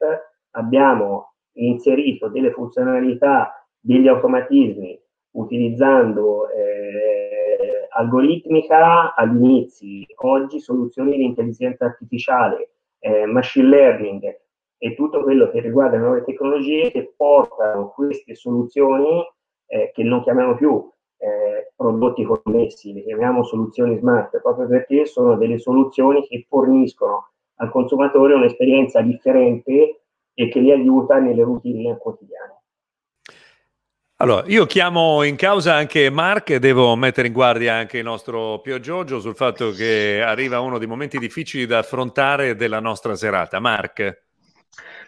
[SPEAKER 5] abbiamo inserito delle funzionalità, degli automatismi utilizzando eh, algoritmica agli inizi, oggi soluzioni di intelligenza artificiale, eh, machine learning e tutto quello che riguarda le nuove tecnologie che portano queste soluzioni eh, che non chiamiamo più eh, prodotti connessi, le chiamiamo soluzioni smart, proprio perché sono delle soluzioni che forniscono al consumatore un'esperienza differente e che li aiuta nelle routine quotidiane.
[SPEAKER 1] Allora, io chiamo in causa anche Mark e devo mettere in guardia anche il nostro Pio Giorgio sul fatto che arriva uno dei momenti difficili da affrontare della nostra serata. Mark.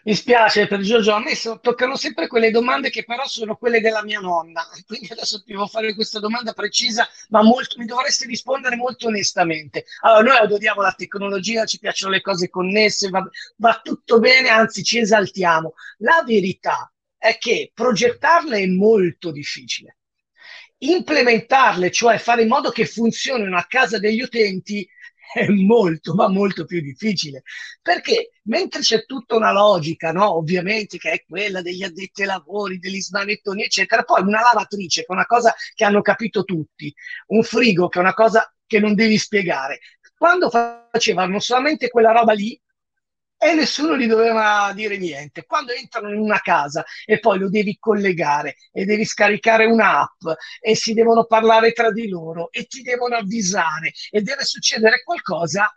[SPEAKER 4] Mi spiace per Giorgio, a me toccano sempre quelle domande che però sono quelle della mia nonna, quindi adesso ti devo fare questa domanda precisa, ma molto, mi dovresti rispondere molto onestamente. Allora, noi adoriamo la tecnologia, ci piacciono le cose connesse, va, va tutto bene, anzi ci esaltiamo. La verità è che progettarle è molto difficile. Implementarle, cioè fare in modo che funzionino a casa degli utenti, è molto, ma molto più difficile. Perché mentre c'è tutta una logica, no? ovviamente, che è quella degli addetti ai lavori, degli smanettoni, eccetera, poi una lavatrice, che è una cosa che hanno capito tutti, un frigo, che è una cosa che non devi spiegare. Quando facevano solamente quella roba lì, e nessuno gli doveva dire niente. Quando entrano in una casa e poi lo devi collegare e devi scaricare un'app e si devono parlare tra di loro e ti devono avvisare e deve succedere qualcosa,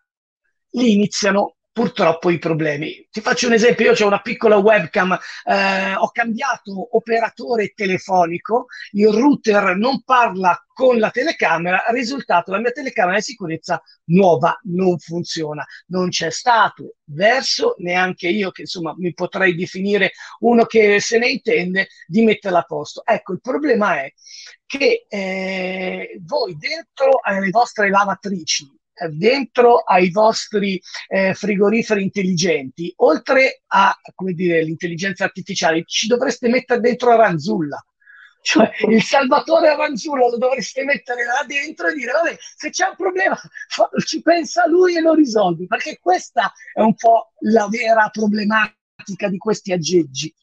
[SPEAKER 4] lì iniziano purtroppo i problemi. Ti faccio un esempio, io ho una piccola webcam, eh, ho cambiato operatore telefonico, il router non parla con la telecamera, risultato la mia telecamera di sicurezza nuova non funziona, non c'è stato verso neanche io che insomma mi potrei definire uno che se ne intende di metterla a posto. Ecco, il problema è che eh, voi dentro alle vostre lavatrici dentro ai vostri eh, frigoriferi intelligenti, oltre a come dire, l'intelligenza artificiale, ci dovreste mettere dentro Aranzulla. Cioè, il salvatore Aranzulla lo dovreste mettere là dentro e dire, vabbè, se c'è un problema ci pensa lui e lo risolvi, perché questa è un po' la vera problematica di questi aggeggi.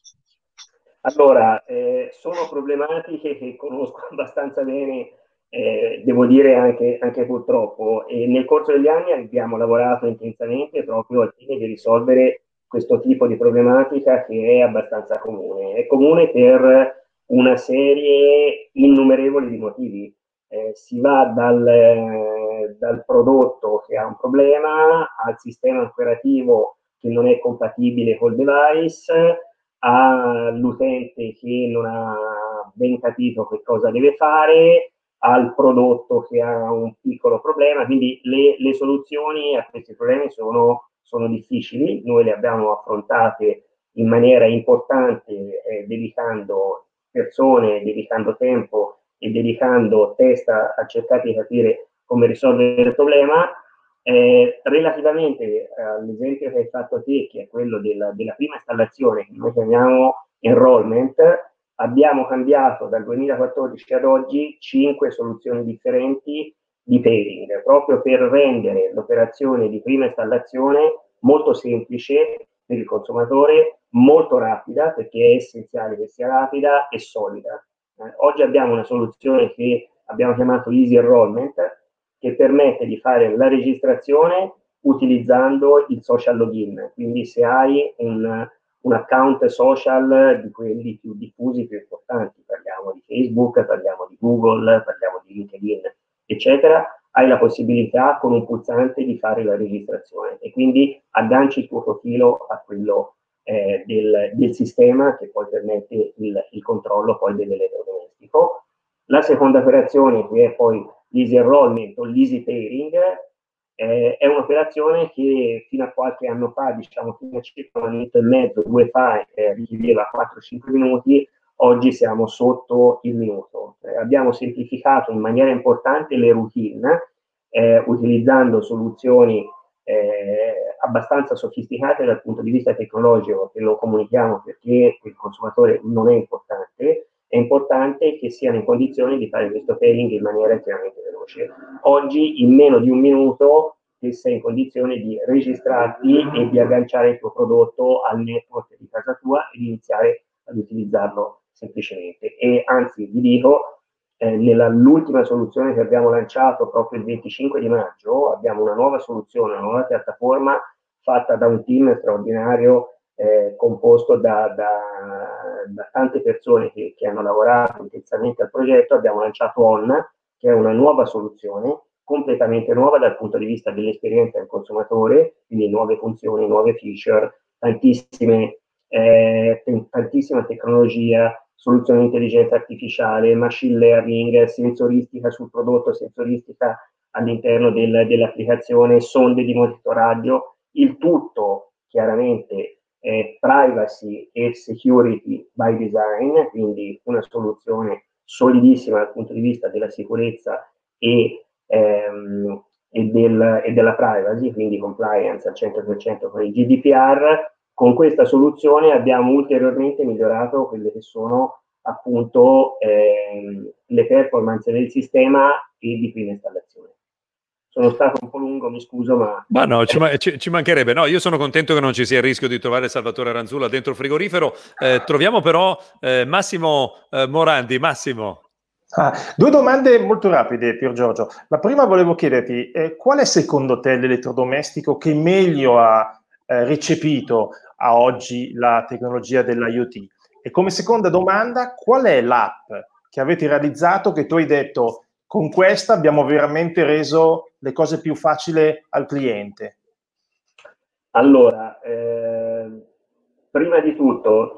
[SPEAKER 5] Allora, eh, sono problematiche che conosco abbastanza bene eh, devo dire anche, anche purtroppo. E nel corso degli anni abbiamo lavorato intensamente proprio al fine di risolvere questo tipo di problematica che è abbastanza comune. È comune per una serie innumerevole di motivi. Eh, si va dal, eh, dal, prodotto che ha un problema al sistema operativo che non è compatibile col device, all'utente che non ha ben capito che cosa deve fare, al prodotto che ha un piccolo problema, quindi le, le soluzioni a questi problemi sono, sono, difficili, noi le abbiamo affrontate in maniera importante eh, dedicando persone, dedicando tempo e dedicando testa a cercare di capire come risolvere il problema. Eh, relativamente all'esempio che hai fatto te, che è quello della, della prima installazione, che noi chiamiamo enrollment, abbiamo cambiato dal 2014 ad oggi cinque soluzioni differenti di pairing, proprio per rendere l'operazione di prima installazione molto semplice per il consumatore, molto rapida, perché è essenziale che sia rapida e solida. Eh, oggi abbiamo una soluzione che abbiamo chiamato Easy Enrollment, che permette di fare la registrazione utilizzando il social login. Quindi se hai un un account social di quelli più diffusi, più importanti, parliamo di Facebook, parliamo di Google, parliamo di LinkedIn, eccetera, hai la possibilità con un pulsante di fare la registrazione. E quindi agganci il tuo profilo a quello eh, del, del, sistema che poi permette il, il controllo poi dell'elettrodomestico. La seconda operazione, che è poi l'easy enrollment o l'easy pairing, eh, è un'operazione che fino a qualche anno fa, diciamo fino a circa un minuto e mezzo, due fa, eh, richiedeva 4-5 minuti, oggi siamo sotto il minuto. Eh, abbiamo semplificato in maniera importante le routine, eh, utilizzando soluzioni eh, abbastanza sofisticate dal punto di vista tecnologico, che lo comunichiamo perché il consumatore non è importante, è importante che siano in condizione di fare questo pairing in maniera estremamente veloce. Oggi, in meno di un minuto, sei in condizione di registrarti e di agganciare il tuo prodotto al network di casa tua e di iniziare ad utilizzarlo semplicemente. E anzi, vi dico, eh, nell'ultima soluzione che abbiamo lanciato proprio il 25 di maggio, abbiamo una nuova soluzione, una nuova piattaforma fatta da un team straordinario eh, composto da, da, da, tante persone che, che, hanno lavorato intensamente al progetto, abbiamo lanciato ON, che è una nuova soluzione, completamente nuova dal punto di vista dell'esperienza del consumatore, quindi nuove funzioni, nuove feature, tantissime, eh, tantissima tecnologia, soluzioni di intelligenza artificiale, machine learning, sensoristica sul prodotto, sensoristica all'interno del, dell'applicazione, sonde di monitoraggio, il tutto chiaramente eh, privacy e security by design, quindi una soluzione solidissima dal punto di vista della sicurezza e, ehm, e, del, e della privacy, quindi compliance al 100% con il GDPR. Con questa soluzione abbiamo ulteriormente migliorato quelle che sono appunto ehm, le performance del sistema e di prima installazione sono stato un po' lungo, mi scuso, ma...
[SPEAKER 1] Ma no, ci, ci, ci, mancherebbe. No, io sono contento che non ci sia il rischio di trovare Salvatore Ranzulla dentro il frigorifero. Eh, troviamo però eh, Massimo eh, Morandi. Massimo.
[SPEAKER 3] Ah, due domande molto rapide, Pier Giorgio. La prima volevo chiederti, eh, qual è secondo te l'elettrodomestico che meglio ha eh, recepito a oggi la tecnologia dell'IoT? E come seconda domanda, qual è l'app che avete realizzato che tu hai detto con questa abbiamo veramente reso le cose più facili al cliente?
[SPEAKER 5] Allora, eh, prima di tutto,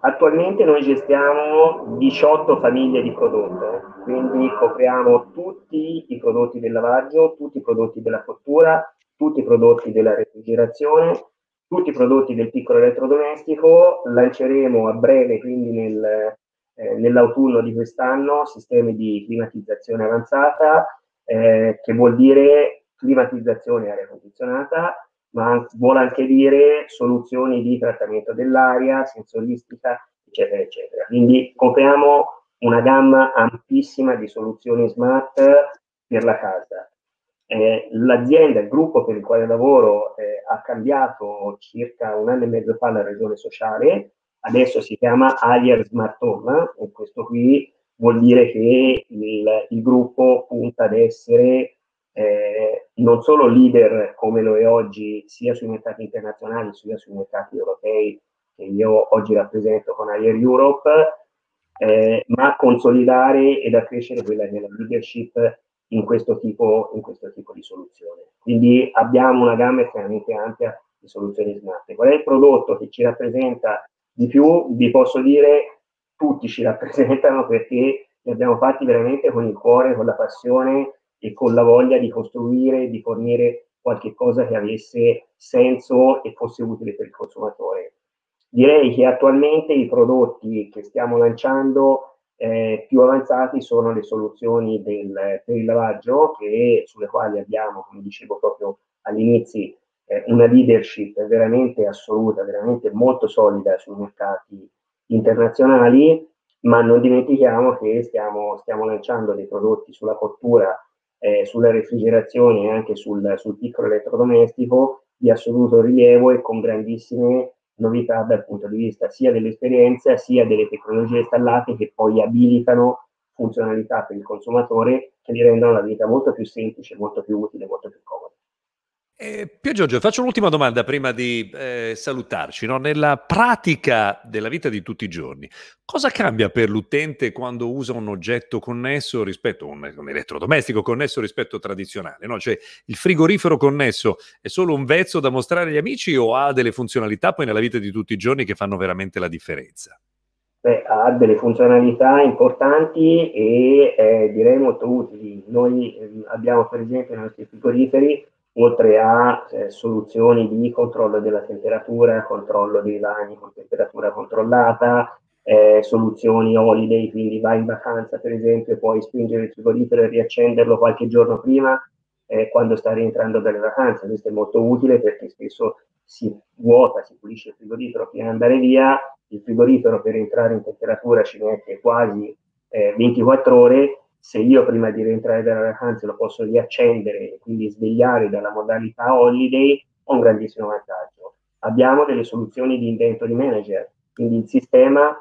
[SPEAKER 5] attualmente noi gestiamo 18 famiglie di prodotto, quindi copriamo tutti i prodotti del lavaggio, tutti i prodotti della cottura, tutti i prodotti della refrigerazione, tutti i prodotti del piccolo elettrodomestico. Lanceremo a breve, quindi nel, eh, nell'autunno di quest'anno, sistemi di climatizzazione avanzata eh, che vuol dire climatizzazione aria condizionata, ma vuole anche dire soluzioni di trattamento dell'aria, sensoristica, eccetera, eccetera. Quindi copriamo una gamma ampissima di soluzioni smart per la casa. Eh, l'azienda, il gruppo per il quale lavoro eh, ha cambiato circa un anno e mezzo fa la regione sociale, adesso si chiama Alier Smart Home e questo qui vuol dire che il, il gruppo punta ad essere eh, non solo leader come lo è oggi sia sui mercati internazionali sia sui mercati europei che io oggi rappresento con Air Europe, eh, ma consolidare ed accrescere quella che è la leadership in questo, tipo, in questo tipo di soluzione. Quindi abbiamo una gamma estremamente ampia di soluzioni smart. Qual è il prodotto che ci rappresenta di più? Vi posso dire tutti ci rappresentano perché li abbiamo fatti veramente con il cuore, con la passione e con la voglia di costruire, di fornire qualche cosa che avesse senso e fosse utile per il consumatore. Direi che attualmente i prodotti che stiamo lanciando eh, più avanzati sono le soluzioni del, per il lavaggio, che, sulle quali abbiamo, come dicevo proprio all'inizio, eh, una leadership veramente assoluta, veramente molto solida sui mercati internazionali, ma non dimentichiamo che stiamo, stiamo lanciando dei prodotti sulla cottura, eh, sulla refrigerazione e anche sul, sul piccolo elettrodomestico di assoluto rilievo e con grandissime novità dal punto di vista sia dell'esperienza sia delle tecnologie installate che poi abilitano funzionalità per il consumatore che gli rendono la vita molto più semplice, molto più utile, molto più comoda.
[SPEAKER 1] Eh, Pio Giorgio, faccio un'ultima domanda prima di eh, salutarci. No? Nella pratica della vita di tutti i giorni, cosa cambia per l'utente quando usa un oggetto connesso rispetto a un, un elettrodomestico connesso rispetto tradizionale? No? Cioè, il frigorifero connesso è solo un vezzo da mostrare agli amici o ha delle funzionalità poi nella vita di tutti i giorni che fanno veramente la differenza?
[SPEAKER 5] Beh, ha delle funzionalità importanti e eh, direi molto utili. Noi eh, abbiamo per esempio nei nostri frigoriferi oltre a eh, soluzioni di controllo della temperatura, controllo dei lagni con temperatura controllata, eh, soluzioni holiday, quindi vai in vacanza per esempio puoi spingere il frigorifero e riaccenderlo qualche giorno prima eh, quando stai rientrando dalle vacanze. Questo è molto utile perché spesso si vuota, si pulisce il frigorifero prima di andare via, il frigorifero per entrare in temperatura ci mette quasi 24 eh, ore se io prima di rientrare dalle vacanze lo posso riaccendere e quindi svegliare dalla modalità holiday, ho un grandissimo vantaggio. Abbiamo delle soluzioni di inventory manager, quindi il sistema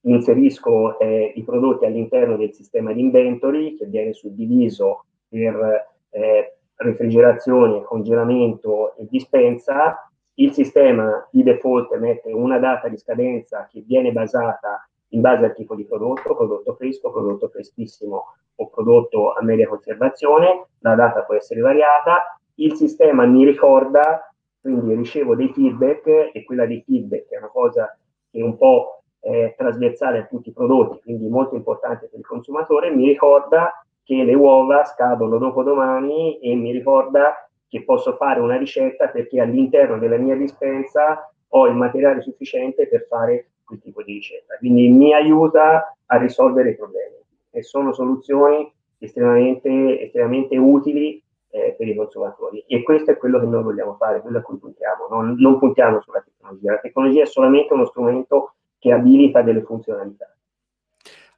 [SPEAKER 5] inserisco eh, i prodotti all'interno del sistema di inventory che viene suddiviso per eh, refrigerazione, congelamento e dispensa. Il sistema di default mette una data di scadenza che viene basata in base al tipo di prodotto, prodotto fresco, prodotto freschissimo o prodotto a media conservazione, la data può essere variata, il sistema mi ricorda, quindi ricevo dei feedback e quella dei feedback è una cosa che un po' eh, trasversale a tutti i prodotti, quindi molto importante per il consumatore, mi ricorda che le uova scadono dopodomani e mi ricorda che posso fare una ricetta perché all'interno della mia dispensa ho il materiale sufficiente per fare quel tipo di ricetta. Quindi mi aiuta a risolvere i problemi e sono soluzioni estremamente, estremamente utili eh, per i consumatori e questo è quello che noi vogliamo fare, quello a cui puntiamo, non, non puntiamo sulla tecnologia, la tecnologia è solamente uno strumento che abilita delle funzionalità.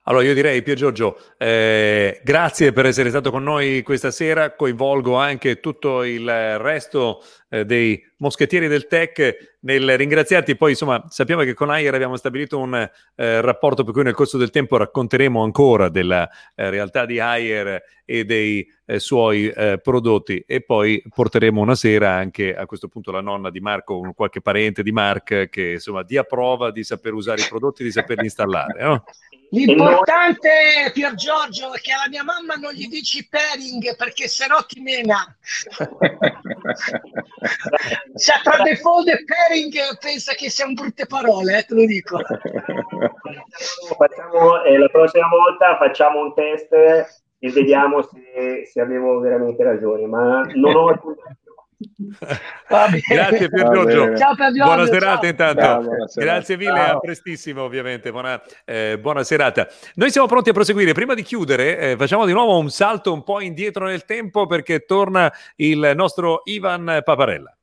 [SPEAKER 1] Allora io direi Pier Giorgio, eh, grazie per essere stato con noi questa sera, coinvolgo anche tutto il resto eh, dei moschettieri del tech nel ringraziarti, poi insomma sappiamo che con Ayer abbiamo stabilito un eh, rapporto per cui nel corso del tempo racconteremo ancora della eh, realtà di Ayer e dei eh, suoi eh, prodotti e poi porteremo una sera anche a questo punto la nonna di Marco, qualche parente di Mark che insomma dia prova di saper usare i prodotti, di saperli installare. No?
[SPEAKER 4] L'importante, Pier Giorgio, è che alla mia mamma non gli dici pairing perché sennò ti mena. cioè, tra default e pairing pensa che siano brutte parole, eh, te lo dico.
[SPEAKER 5] Facciamo, eh, la prossima volta facciamo un test e vediamo se, se avevo veramente ragione, ma non ho
[SPEAKER 1] Grazie Pier Giorgio. Ciao Pier Giorgio. Buona serata ciao. intanto. Ciao, Grazie mille, ciao. a prestissimo ovviamente. Buona, eh, buona, serata. Noi siamo pronti a proseguire. Prima di chiudere eh, facciamo di nuovo un salto un po' indietro nel tempo perché torna il nostro Ivan Paparella.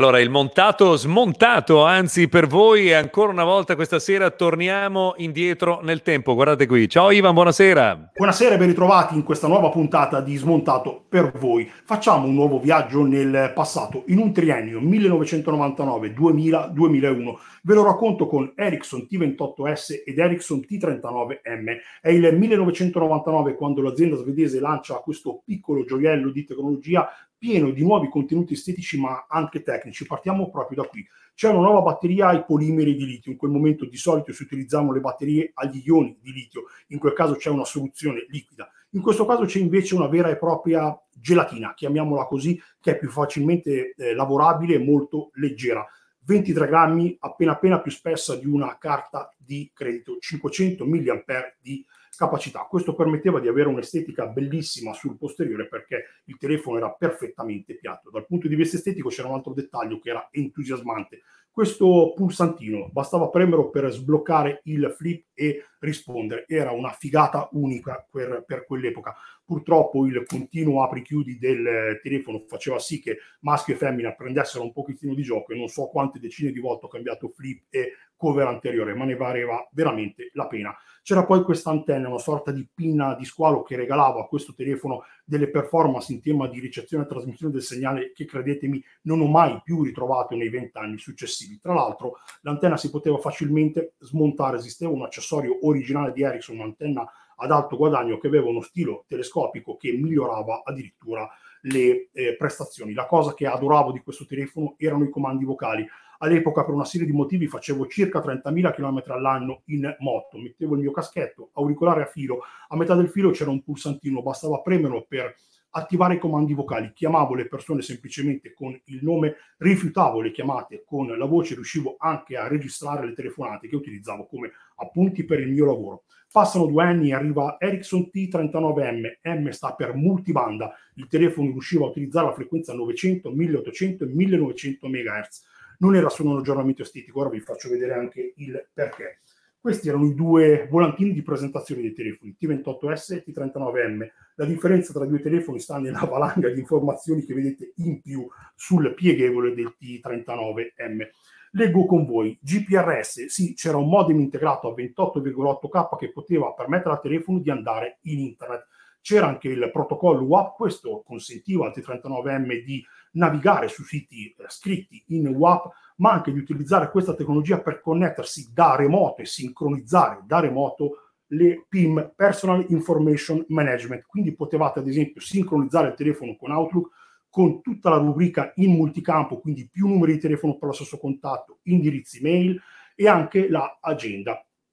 [SPEAKER 1] Allora, il montato smontato, anzi per voi ancora una volta questa sera torniamo indietro nel tempo. Guardate qui. Ciao Ivan, buonasera.
[SPEAKER 6] Buonasera e ben ritrovati in questa nuova puntata di Smontato per voi. Facciamo un nuovo viaggio nel passato, in un triennio 1999-2000-2001. Ve lo racconto con Ericsson T28S ed Ericsson T39M. È il 1999 quando l'azienda svedese lancia questo piccolo gioiello di tecnologia pieno di nuovi contenuti estetici ma anche tecnici. Partiamo proprio da qui. C'è una nuova batteria ai polimeri di litio. In quel momento di solito si utilizzavano le batterie agli ioni di litio, in quel caso c'è una soluzione liquida. In questo caso c'è invece una vera e propria gelatina, chiamiamola così, che è più facilmente eh, lavorabile e molto leggera. 23 grammi, appena appena più spessa di una carta di credito, 500 mAh di capacità. Questo permetteva di avere un'estetica bellissima sul posteriore perché il telefono era perfettamente piatto. Dal punto di vista estetico c'era un altro dettaglio che era entusiasmante. Questo pulsantino bastava premerlo per sbloccare il flip e rispondere. Era una figata unica per, per quell'epoca. Purtroppo il continuo apri-chiudi del telefono faceva sì che maschio e femmina prendessero un pochettino di gioco e non so quante decine di volte ho cambiato flip e cover anteriore, ma ne valeva veramente la pena. C'era poi questa antenna, una sorta di pinna di squalo che regalava a questo telefono delle performance in tema di ricezione e trasmissione del segnale che credetemi non ho mai più ritrovato nei vent'anni successivi. Tra l'altro l'antenna si poteva facilmente smontare, esisteva un accessorio originale di Ericsson, un'antenna ad alto guadagno che aveva uno stilo telescopico che migliorava addirittura le eh, prestazioni. La cosa che adoravo di questo telefono erano i comandi vocali. All'epoca, per una serie di motivi, facevo circa 30.000 km all'anno in moto. Mettevo il mio caschetto, auricolare a filo. A metà del filo c'era un pulsantino, bastava premerlo per attivare i comandi vocali. Chiamavo le persone semplicemente con il nome, rifiutavo le chiamate con la voce, riuscivo anche a registrare le telefonate che utilizzavo come appunti per il mio lavoro. Passano due anni e arriva Ericsson T39M, M sta per multibanda, il telefono riusciva a utilizzare la frequenza 900, 1800 e 1900 MHz. Non era solo un aggiornamento estetico, ora vi faccio vedere anche il perché. Questi erano i due volantini di presentazione dei telefoni, T28S e T39M. La differenza tra i due telefoni sta nella valanga di informazioni che vedete in più sul pieghevole del T39M. Leggo con voi, GPRS, sì, c'era un modem integrato a 28,8K che poteva permettere al telefono di andare in internet. C'era anche il protocollo WAP, questo consentiva al T39M di navigare su siti eh, scritti in WAP, ma anche di utilizzare questa tecnologia per connettersi da remoto e sincronizzare da remoto le PIM, Personal Information Management. Quindi potevate ad esempio sincronizzare il telefono con Outlook con tutta la rubrica in multicampo, quindi più numeri di telefono per lo stesso contatto, indirizzi mail e anche la.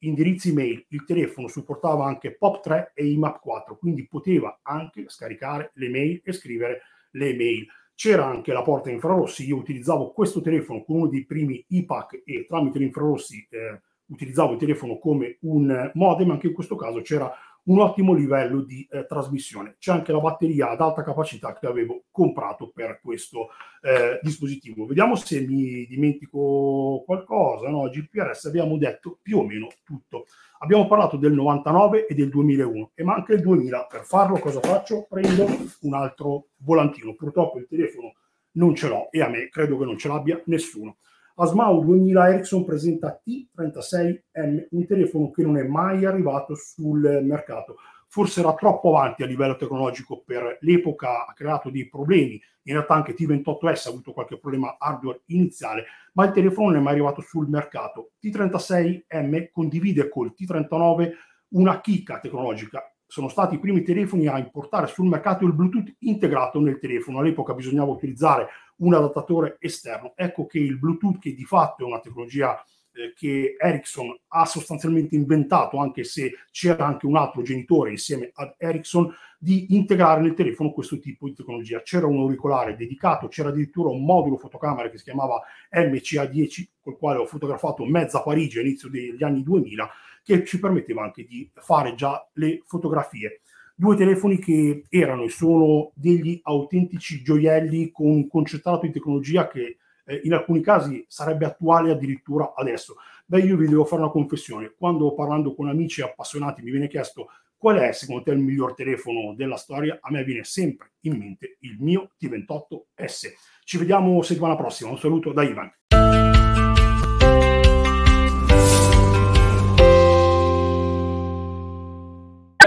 [SPEAKER 6] Indirizzi mail, il telefono supportava anche POP3 e IMAP4, quindi poteva anche scaricare le mail e scrivere le mail. C'era anche la porta infrarossi, io utilizzavo questo telefono con uno dei primi IPAC e tramite l'infrarossi eh, utilizzavo il telefono come un modem, anche in questo caso c'era un ottimo livello di eh, trasmissione. C'è anche la batteria ad alta capacità che avevo comprato per questo eh, dispositivo. Vediamo se mi dimentico qualcosa. No, GPRS abbiamo detto più o meno tutto. Abbiamo parlato del 99 e del 2001 e manca il 2000. Per farlo cosa faccio? Prendo un altro volantino. Purtroppo il telefono non ce l'ho e a me credo che non ce l'abbia nessuno. Asmau 2000 Ericsson presenta T36M, un telefono che non è mai arrivato sul mercato. Forse era troppo avanti a livello tecnologico per l'epoca, ha creato dei problemi. In realtà anche T28S ha avuto qualche problema hardware iniziale, ma il telefono non è mai arrivato sul mercato. T36M condivide col T39 una chicca tecnologica sono stati i primi telefoni a importare sul mercato il Bluetooth integrato nel telefono. All'epoca bisognava utilizzare un adattatore esterno. Ecco che il Bluetooth, che di fatto è una tecnologia eh, che Ericsson ha sostanzialmente inventato, anche se c'era anche un altro genitore insieme ad Ericsson, di integrare nel telefono questo tipo di tecnologia. C'era un auricolare dedicato, c'era addirittura un modulo fotocamera che si chiamava MCA10, col quale ho fotografato mezza Parigi all'inizio degli anni 2000 che ci permetteva anche di fare già le fotografie. Due telefoni che erano e sono degli autentici gioielli con un concentrato di tecnologia che eh, in alcuni casi sarebbe attuale addirittura adesso. Beh, io vi devo fare una confessione. Quando parlando con amici appassionati mi viene chiesto qual è secondo te il miglior telefono della storia, a me viene sempre in mente il mio T28S. Ci vediamo settimana prossima. Un saluto da Ivan.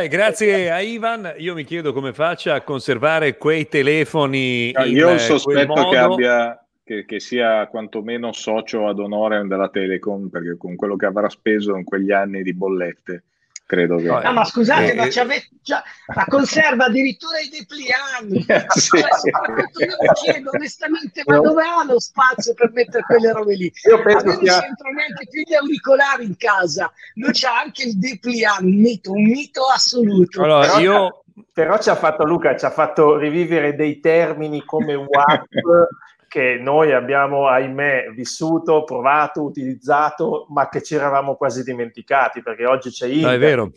[SPEAKER 1] Eh, grazie a Ivan, io mi chiedo come faccia a conservare quei telefoni.
[SPEAKER 2] No, io sospetto che abbia che, che, sia quantomeno socio ad onore della Telecom, perché con quello che avrà speso in quegli anni di bollette credo che...
[SPEAKER 4] No, ma scusate, eh, ma, eh, già, ma, conserva addirittura i deplianti. sì, cioè, sì. Io mi chiedo onestamente, ma dove ha lo spazio per mettere quelle robe lì? Io penso non sia... c'entrano neanche più gli auricolari in casa, lui c'ha anche il depliant, un mito, un mito assoluto.
[SPEAKER 3] Allora, però, io... però ci ha fatto Luca, ci ha fatto rivivere dei termini come WAP che noi abbiamo, ahimè, vissuto, provato, utilizzato, ma che ci eravamo quasi dimenticati, perché oggi c'è internet.
[SPEAKER 1] No,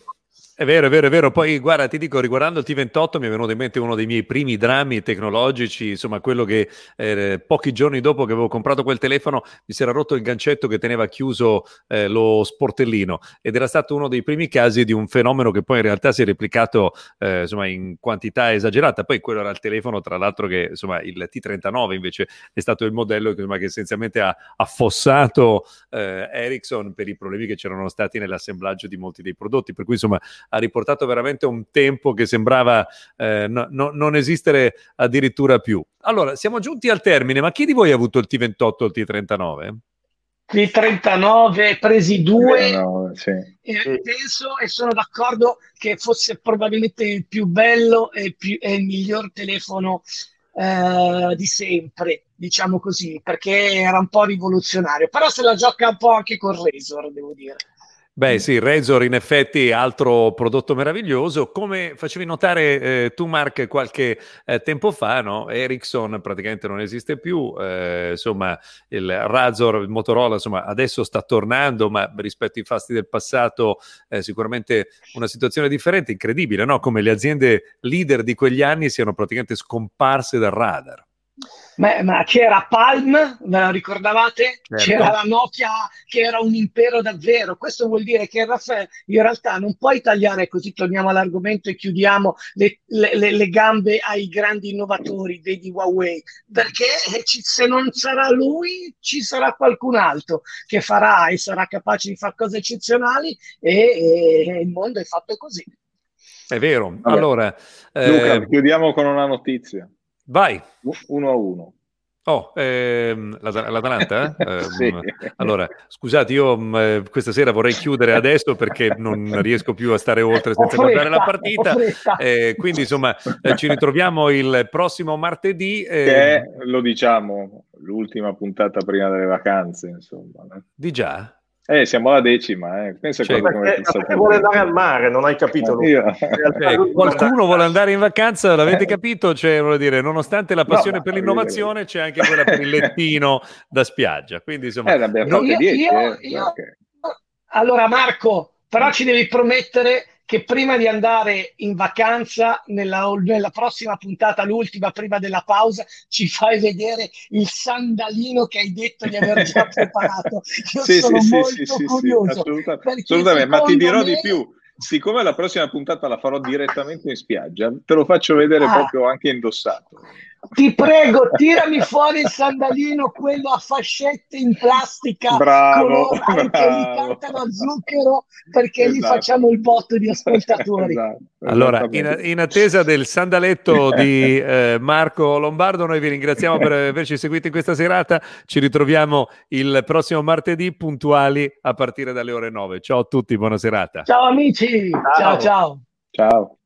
[SPEAKER 1] è vero. È vero, è vero. Poi guarda, ti dico, riguardando il T28 mi è venuto in mente uno dei miei primi drammi tecnologici, insomma quello che eh, pochi giorni dopo che avevo comprato quel telefono mi si era rotto il gancetto che teneva chiuso eh, lo sportellino ed era stato uno dei primi casi di un fenomeno che poi in realtà si è replicato eh, insomma in quantità esagerata. Poi quello era il telefono, tra l'altro che insomma il T39 invece è stato il modello che, insomma, che essenzialmente ha affossato eh, Ericsson per i problemi che c'erano stati nell'assemblaggio di molti dei prodotti. Per cui insomma ha riportato veramente un tempo che sembrava eh, no, no, non esistere addirittura più. Allora, siamo giunti al termine, ma chi di voi ha avuto il T28 o il T39?
[SPEAKER 4] T39 presi due no, sì. e penso e sono d'accordo che fosse probabilmente il più bello e il, più, e il miglior telefono eh, di sempre, diciamo così, perché era un po' rivoluzionario, però se la gioca un po' anche con Razor, devo dire.
[SPEAKER 1] Beh sì, Razor in effetti altro prodotto meraviglioso. Come facevi notare eh, tu Mark qualche eh, tempo fa, no? Ericsson praticamente non esiste più, eh, insomma il Razor, il Motorola insomma adesso sta tornando, ma rispetto ai fasti del passato eh, sicuramente una situazione differente, incredibile, no? Come le aziende leader di quegli anni siano praticamente scomparse dal radar.
[SPEAKER 4] Ma, ma, c'era Palm, ve la ricordavate? Certo. C'era la Nokia che era un impero davvero. Questo vuol dire che in realtà non puoi tagliare, così torniamo all'argomento e chiudiamo le, le, le gambe ai grandi innovatori, vedi Huawei, perché ci, se non sarà lui ci sarà qualcun altro che farà e sarà capace di fare cose eccezionali e, e il mondo è fatto così.
[SPEAKER 1] È vero. Allora,
[SPEAKER 2] Luca, eh... chiudiamo con una notizia.
[SPEAKER 1] Vai.
[SPEAKER 2] Uno a uno.
[SPEAKER 1] Oh, ehm, l'Atalanta? Eh? sì. Ehm, allora, scusate, io mh, mm, questa sera vorrei chiudere adesso perché non riesco più a stare oltre senza guardare la partita. Eh, quindi, insomma, eh, ci ritroviamo il prossimo martedì.
[SPEAKER 2] Eh, che è, lo diciamo, l'ultima puntata prima delle vacanze, insomma.
[SPEAKER 1] Di già?
[SPEAKER 2] Eh, siamo alla decima, eh. pensa
[SPEAKER 3] Cioè,
[SPEAKER 2] cosa
[SPEAKER 3] perché, perché vuole andare al mare, non hai capito?
[SPEAKER 2] Eh,
[SPEAKER 1] Eh,
[SPEAKER 3] lui
[SPEAKER 1] qualcuno vuole andare in vacanza, l'avete
[SPEAKER 2] Eh.
[SPEAKER 1] capito? Cioè, voglio dire, nonostante la passione
[SPEAKER 2] ma-
[SPEAKER 1] per l'innovazione, c'è anche quella per il lettino da spiaggia. Quindi, insomma,
[SPEAKER 2] Eh, ne abbiamo
[SPEAKER 1] no-
[SPEAKER 2] fatte
[SPEAKER 4] Io-
[SPEAKER 2] 10,
[SPEAKER 4] io-
[SPEAKER 2] eh.
[SPEAKER 4] io-
[SPEAKER 2] Ok.
[SPEAKER 4] Allora Marco, però ci devi promettere che prima di andare in vacanza, nella, nella prossima puntata, l'ultima, prima della pausa, ci fai vedere il sandalino che hai detto di aver già preparato. Io
[SPEAKER 2] Sì,
[SPEAKER 4] sono
[SPEAKER 2] sì,
[SPEAKER 4] molto
[SPEAKER 2] sì,
[SPEAKER 4] curioso.
[SPEAKER 2] assoluta-
[SPEAKER 4] perché
[SPEAKER 2] assolutamente, ma ti dirò
[SPEAKER 4] me-
[SPEAKER 2] di più. Siccome la prossima puntata la farò direttamente in spiaggia, te lo faccio vedere
[SPEAKER 4] Ah.
[SPEAKER 2] proprio anche indossato.
[SPEAKER 4] Ti prego, tirami fuori il sandalino, quello a fascette in plastica,
[SPEAKER 2] Bravo,
[SPEAKER 4] colorati, che mi
[SPEAKER 2] bravo.
[SPEAKER 4] cantano a zucchero, perché lì
[SPEAKER 2] Esatto.
[SPEAKER 4] facciamo il botto di ascoltatori.
[SPEAKER 2] Esatto,
[SPEAKER 1] Allora, in, in attesa del sandaletto di eh, Marco Lombardo, noi vi ringraziamo per averci seguito in questa serata. Ci ritroviamo il prossimo martedì puntuali a partire dalle ore 9. Ciao a tutti, buona serata.
[SPEAKER 4] Ciao amici, ciao ciao.
[SPEAKER 2] Ciao.